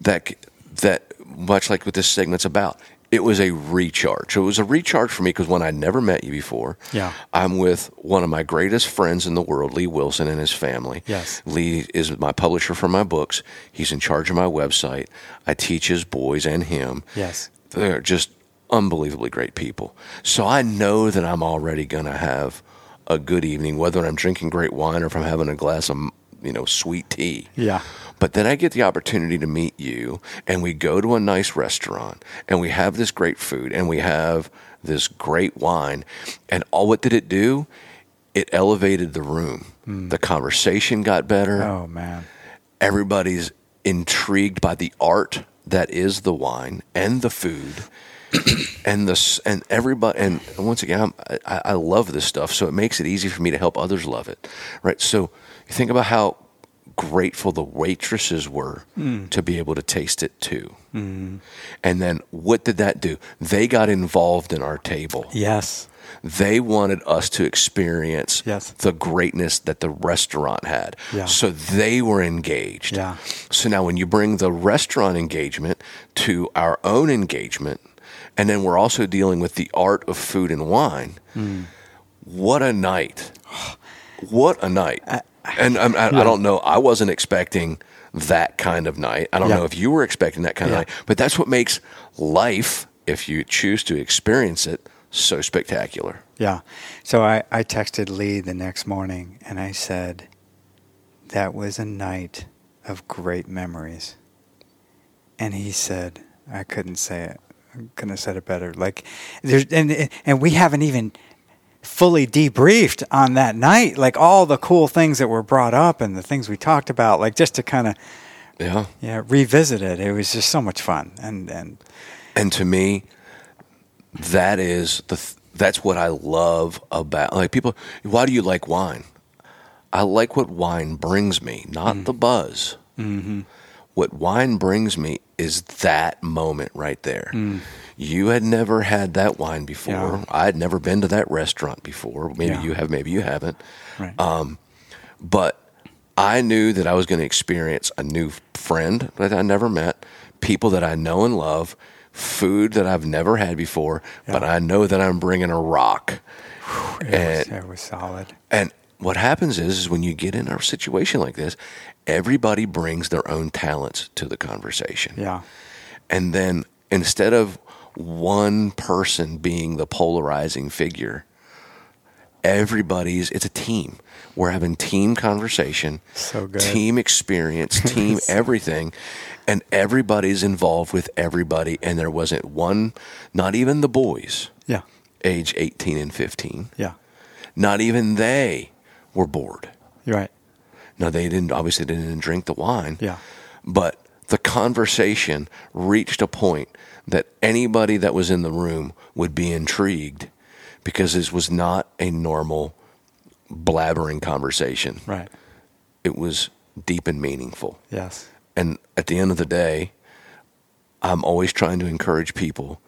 that that much like what this segment's about. It was a recharge. So it was a recharge for me because when I never met you before, Yeah. I'm with one of my greatest friends in the world, Lee Wilson, and his family. Yes. Lee is my publisher for my books. He's in charge of my website. I teach his boys and him. Yes. They're just unbelievably great people. So I know that I'm already going to have a good evening, whether I'm drinking great wine or if I'm having a glass of, you know, sweet tea. Yeah. But then I get the opportunity to meet you, and we go to a nice restaurant, and we have this great food, and we have this great wine. And all what did it do? It elevated the room. Hmm. The conversation got better Oh man. everybody's intrigued by the art that is the wine and the food and the s- and everybody and once again I'm, I, I love this stuff so it makes it easy for me to help others love it right so you think about how grateful the waitresses were hmm. to be able to taste it too hmm. and then what did that do they got involved in our table Yes. they wanted us to experience Yes. the greatness that the restaurant had. Yeah. So they were engaged. Yeah. So now when you bring the restaurant engagement to our own engagement, and then we're also dealing with the art of food and wine, Hmm. what a night. What a night. Uh, and I'm, I, I don't know, I wasn't expecting that kind of night. I don't Yeah. know if you were expecting that kind Yeah. of night, but that's what makes life, if you choose to experience it, so spectacular. Yeah. So I, I texted Lee the next morning and I said, that was a night of great memories. And he said, I couldn't say it. I couldn't have said it better. Like, there's, and, and we haven't even fully debriefed on that night. Like, all the cool things that were brought up and the things we talked about, like, just to kind of, Yeah. yeah, revisit it. It was just so much fun. And, and, And to me, that is the th- that's what I love about like people. Why do you like wine? I like what wine brings me, not the buzz. Mm-hmm. What wine brings me is that moment right there. You had never had that wine before. Yeah. I had never been to that restaurant before. Maybe Yeah. you have, maybe you haven't. right. Um, but I knew that I was going to experience a new friend that I never met, people that I know and love, food that I've never had before, but I know that I'm bringing a rock. it, was, and it was solid. and what happens is, is when you get in a situation like this, everybody brings their own talents to the conversation. Yeah. And then instead of one person being the polarizing figure, everybody's it's a team. We're having team conversation, So good. team experience, team everything, and everybody's involved with everybody. And there wasn't one, not even the boys, Yeah. age 18 and 15, Yeah. not even they were bored. You're right. Now they didn't obviously didn't drink the wine. Yeah. But the conversation reached a point that anybody that was in the room would be intrigued because this was not a normal blabbering conversation. Right. It was deep and meaningful. Yes. And at the end of the day, I'm always trying to encourage people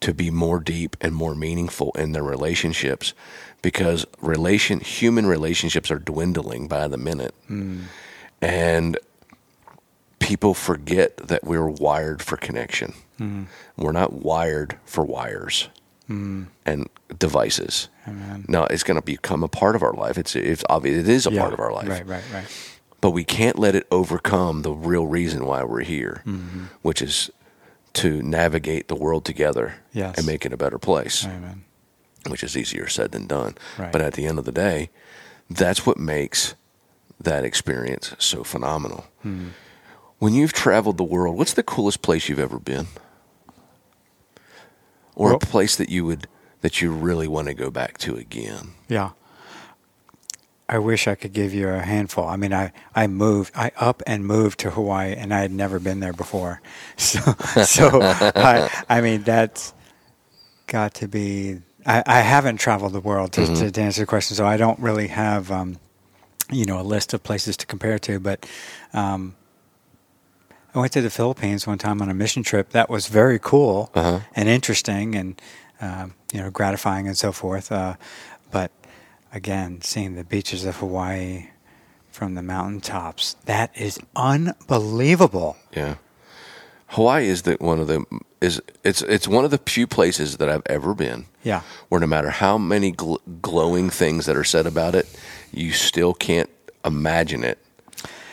to be more deep and more meaningful in their relationships because relation human relationships are dwindling by the minute. Hmm. And people forget that we're wired for connection. Mm-hmm. We're not wired for wires mm-hmm. and devices. Amen. Now it's going to become a part of our life. It's it's obvious. It is a Yeah. part of our life Right. Right. Right. but we can't let it overcome the real reason why we're here, mm-hmm. which is to navigate the world together Yes. and make it a better place, Amen. which is easier said than done. Right. But at the end of the day, that's what makes that experience so phenomenal. When you've traveled the world, what's the coolest place you've ever been? Or Well- a place that you would that you really want to go back to again? Yeah. I wish I could give you a handful. I mean, I, I moved, I up and moved to Hawaii, and I had never been there before. So, so I, I mean, that's got to be. I, I haven't traveled the world to, to, to answer the question, so I don't really have, um, you know, a list of places to compare to. But um, I went to the Philippines one time on a mission trip. That was very cool Uh-huh. and interesting, and um, you know, gratifying and so forth. Uh, but again, seeing the beaches of Hawaii from the mountaintops, that is unbelievable. Yeah. Hawaii is the one of the is it's it's one of the few places that I've ever been Yeah. where no matter how many gl- glowing things that are said about it, you still can't imagine it.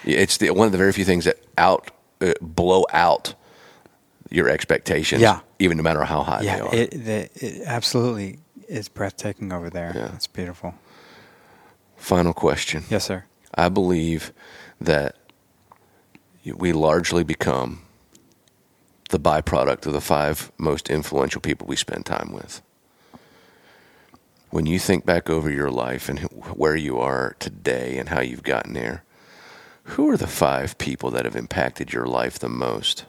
It's the one of the very few things that out Uh, blow out your expectations. Yeah. even no matter how high they Yeah, are. it, it absolutely is breathtaking over there. Yeah. It's beautiful. Final question. Yes, sir. I believe that we largely become the byproduct of the five most influential people we spend time with. When you think back over your life and where you are today and how you've gotten there, who are the five people that have impacted your life the most?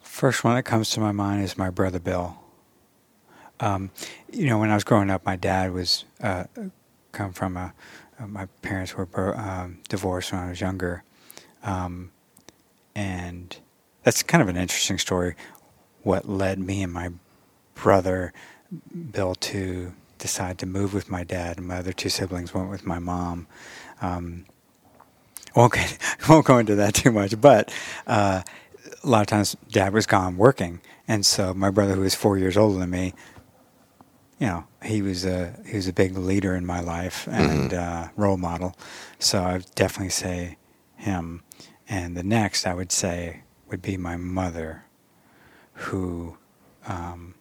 First one that comes to my mind is my brother Bill. Um, you know, when I was growing up, my dad was uh, come from a. Uh, my parents were um, divorced when I was younger, um, and that's kind of an interesting story. What led me and my brother Bill to decide to move with my dad, and my other two siblings went with my mom. Um, won't get, won't go into that too much, but uh, a lot of times dad was gone working, and so my brother, who was four years older than me, you know, he was a he was a big leader in my life and uh, role model. So I would definitely say him. And the next I would say would be my mother, who. Um,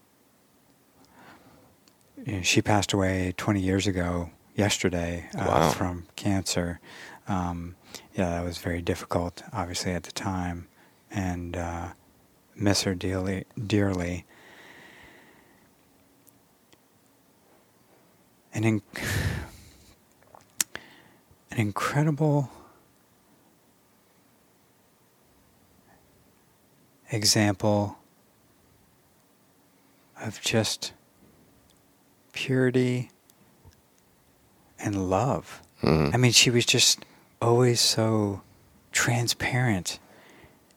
you know, she passed away 20 years ago yesterday uh, Wow. from cancer. Um, yeah, that was very difficult, obviously at the time, and uh, miss her dearly. Dearly. An in- an incredible example of just purity and love. Mhm. I mean, she was just always so transparent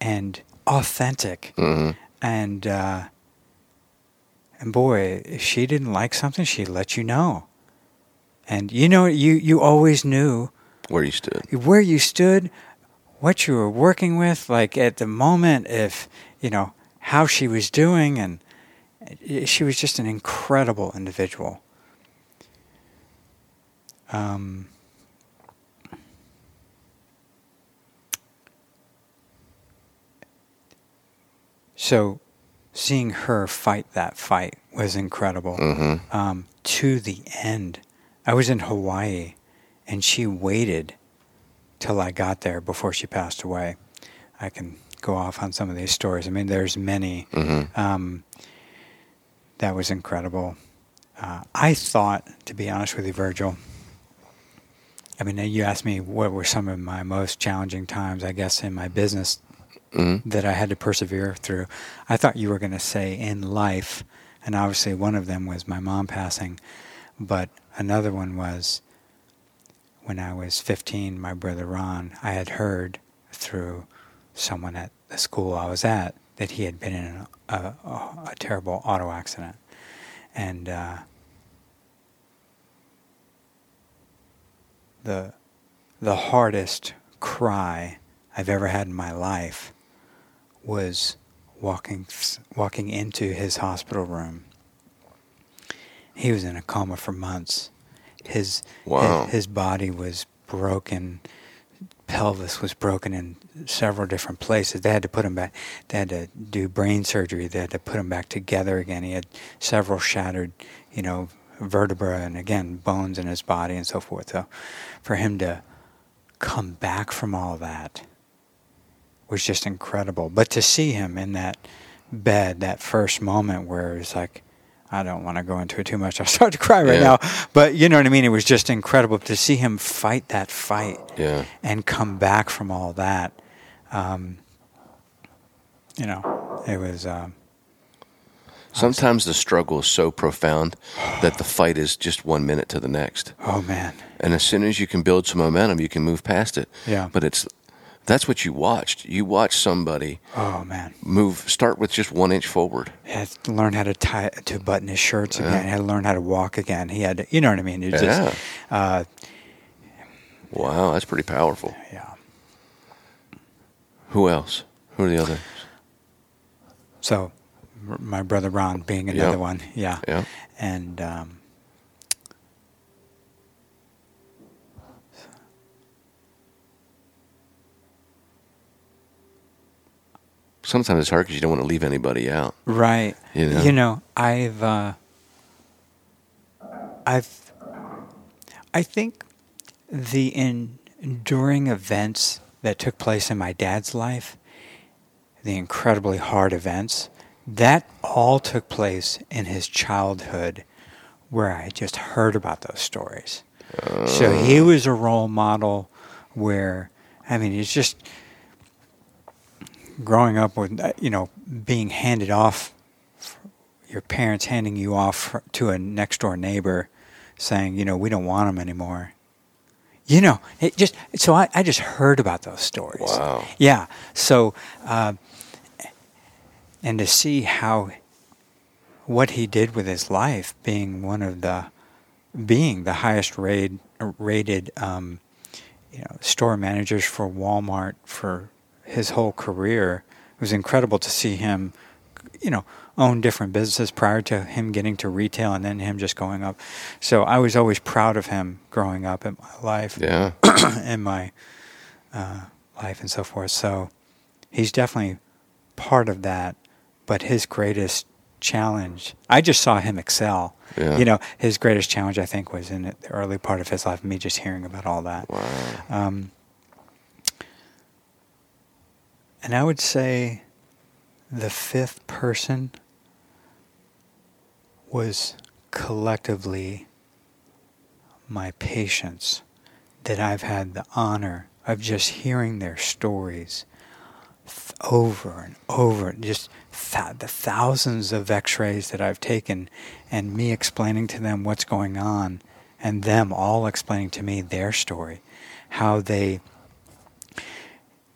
and authentic. Mhm. And uh, and boy, if she didn't like something, she'd let you know. And you know, you you always knew Where you stood. where you stood, what you were working with, like at the moment, if you know how she was doing, and she was just an incredible individual. Um, so seeing her fight that fight was incredible. Mm-hmm. Um, to the end, I was in Hawaii, and she waited till I got there before she passed away. I can go off on some of these stories. I mean, there's many. Mm-hmm. Um, that was incredible. Uh, I thought, to be honest with you, Virgil. I mean, you asked me what were some of my most challenging times, I guess, in my business Mm-hmm. that I had to persevere through. I thought you were going to say in life, and obviously one of them was my mom passing, but another one was when I was 15, my brother Ron, I had heard through someone at the school I was at that he had been in a, a, a terrible auto accident. And uh, the, the hardest cry I've ever had in my life was walking walking into his hospital room. He was in a coma for months. His Wow. his, his body was broken. Pelvis was broken in several different places. They had to put him back. They had to do brain surgery. They had to put him back together again. He had several shattered, you know, vertebra and again bones in his body and so forth. So, for him to come back from all that was just incredible. But to see him in that bed, that first moment where it was like, I don't want to go into it too much. I'll start to cry right Yeah. now. But you know what I mean? It was just incredible to see him fight that fight Yeah. and come back from all that. Um, you know, it was. Um, Sometimes the struggle is so profound that the fight is just one minute to the next. oh man, And as soon as you can build some momentum, you can move past it. Yeah. But it's that's what you watched. You watched somebody oh man. move start with just one inch forward. He had to learn how to tie to button his shirts again. Yeah. He had to learn how to walk again. He had to, you know what I mean? It was Yeah. just, uh, Wow, that's pretty powerful. yeah. Who else? Who are the others? So, my brother Ron being another Yeah. one, yeah, Yeah. and um, Sometimes it's hard because you don't want to leave anybody out. right, You know? I've, uh, I've, I think the enduring events that took place in my dad's life, the incredibly hard events, that all took place in his childhood, where I just heard about those stories. So he was a role model where, I mean, it's just growing up with, uh, you know, being handed off, your parents handing you off to a next door neighbor saying, you know, we don't want them anymore. You know, it just, so I, I just heard about those stories. Wow. Yeah. So, uh, and to see how, what he did with his life being one of the, being the highest rated, rated um, you know, store managers for Walmart for his whole career. It was incredible to see him, you know, own different businesses prior to him getting to retail and then him just going up. So I was always proud of him growing up in my life, Yeah. in my uh, life and so forth. So he's definitely part of that. But his greatest challenge, I just saw him excel. Yeah. You know, his greatest challenge, I think, was in the early part of his life. Me just hearing about all that. Wow. Um, and I would say the fifth person was collectively my patients that I've had the honor of just hearing their stories over and over, just th- the thousands of x rays that I've taken, and me explaining to them what's going on, and them all explaining to me their story, how they,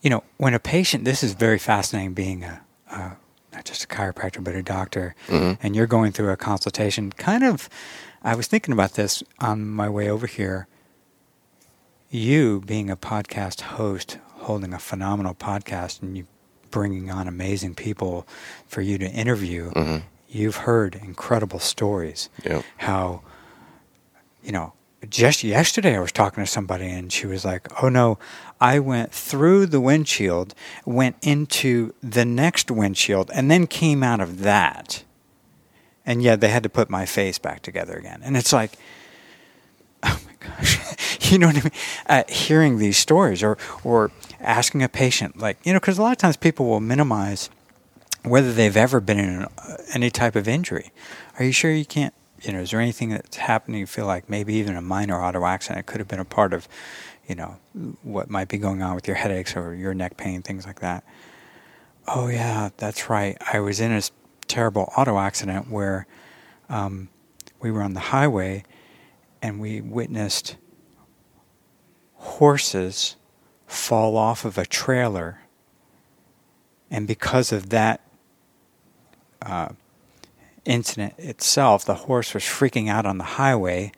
you know, when a patient, this is very fascinating being a, a not just a chiropractor, but a doctor, Mhm. and you're going through a consultation, kind of, I was thinking about this on my way over here you being a podcast host, holding a phenomenal podcast, and you bringing on amazing people for you to interview, Mhm. you've heard incredible stories. Yep. How, you know, just yesterday I was talking to somebody and she was like, "Oh no, I went through the windshield, went into the next windshield and then came out of that." And yeah, they had to put my face back together again. And it's like oh my gosh. you know what I mean? Uh, hearing these stories or or asking a patient like, you know, cuz a lot of times people will minimize whether they've ever been in uh, any type of injury. Are you sure you can't you know, is there anything that's happening you feel like maybe even a minor auto accident could have been a part of, you know, what might be going on with your headaches or your neck pain, things like that? Oh, yeah, that's right. I was in a terrible auto accident where um, we were on the highway and we witnessed horses fall off of a trailer. And because of that uh, incident itself, the horse was freaking out on the highway,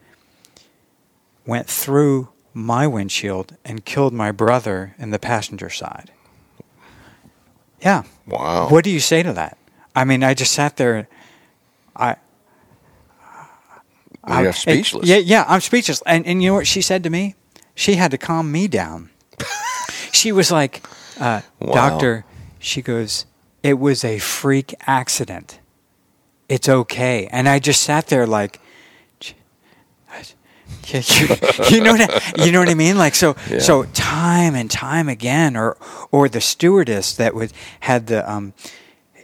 went through my windshield, and killed my brother in the passenger side. Yeah. Wow. What do you say to that? I mean, I just sat there. I. You're speechless. Yeah, yeah, I'm speechless. And and you know what she said to me? She had to calm me down. she was like, uh, Wow. "Doctor," she goes, "It was a freak accident. It's okay." And I just sat there like, you, you know what I, you know what I mean? Like so Yeah. so time and time again, or or the stewardess that would had the um,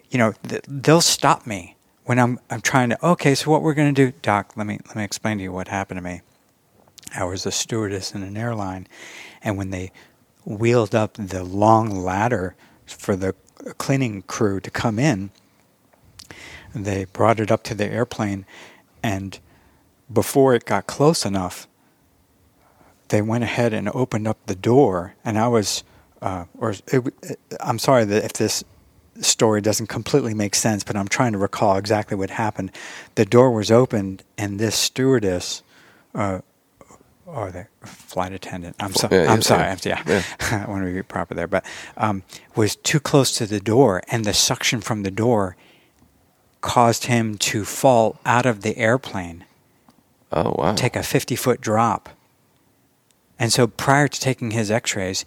you know th- they'll stop me when I'm I'm trying to okay, so what we're gonna do, Doc? Let me let me explain to you what happened to me. I was a stewardess in an airline, and when they wheeled up the long ladder for the cleaning crew to come in, they brought it up to the airplane, and before it got close enough, they went ahead and opened up the door, and I was, uh, or it, it, I'm sorry that if this story doesn't completely make sense, but I'm trying to recall exactly what happened. The door was opened, and this stewardess, uh, or the flight attendant, I'm, so, Yeah, I'm yeah, sorry, yeah. I'm- yeah, I want to be proper there, but um, was too close to the door, and the suction from the door caused him to fall out of the airplane Oh wow. take a 50 foot drop. And so prior to taking his x rays,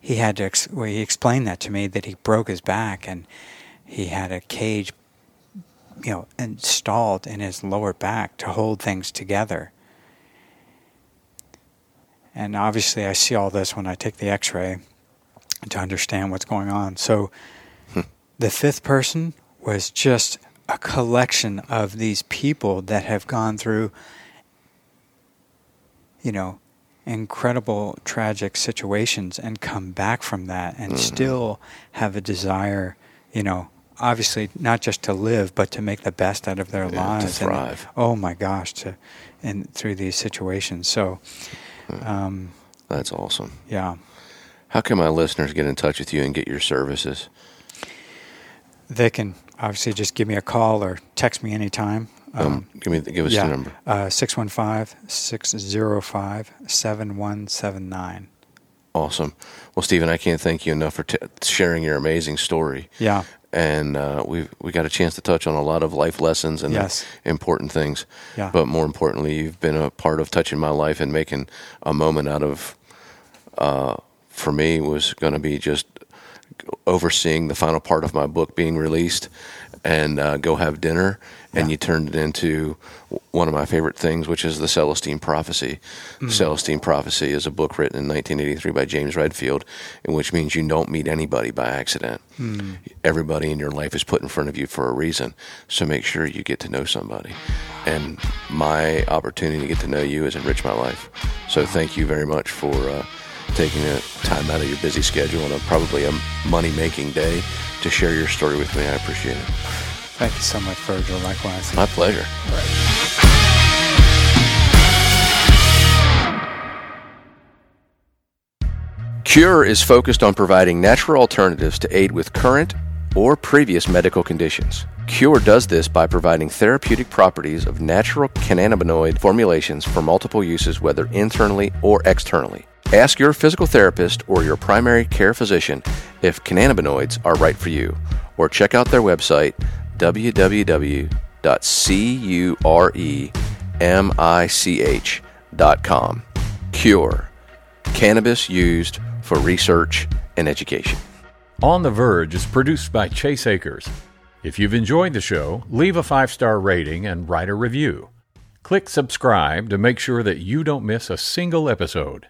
he had to, ex- well, he explained that to me that he broke his back and he had a cage, you know, installed in his lower back to hold things together. And obviously, I see all this when I take the x ray to understand what's going on. So hmm. the fifth person was just a collection of these people that have gone through, you know, incredible tragic situations and come back from that and still have a desire, you know, obviously not just to live but to make the best out of their Yeah, to lives and oh my gosh to and through these situations. So um, That's awesome. yeah. How can my listeners get in touch with you and get your services? they can obviously just give me a call or text me anytime Um, give me, give us yeah, the number. Uh, 615-605-7179. Awesome. Well, Steven, I can't thank you enough for t- sharing your amazing story. Yeah. And uh, we we got a chance to touch on a lot of life lessons and Yes. important things. Yeah. But more importantly, you've been a part of touching my life and making a moment out of. Uh, for me, was going to be just overseeing the final part of my book being released and uh, go have dinner. And Yeah. you turned it into one of my favorite things, which is the Celestine Prophecy. Mm. The Celestine Prophecy is a book written in 1983 by James Redfield, in which means you don't meet anybody by accident. Mm. Everybody in your life is put in front of you for a reason. So make sure you get to know somebody. And my opportunity to get to know you has enriched my life. So thank you very much for uh, taking the time out of your busy schedule on a probably a money making day to share your story with me. I appreciate it. Thank you so much, Virgil. Likewise. My pleasure. Cure is focused on providing natural alternatives to aid with current or previous medical conditions. Cure does this by providing therapeutic properties of natural cannabinoid formulations for multiple uses, whether internally or externally. Ask your physical therapist or your primary care physician if cannabinoids are right for you, or check out their website CureCannabis.com. Cure. Cannabis used for research and education. On the Virg is produced by Chase Akers. If you've enjoyed the show, leave a five star rating and write a review. Click subscribe to make sure that you don't miss a single episode.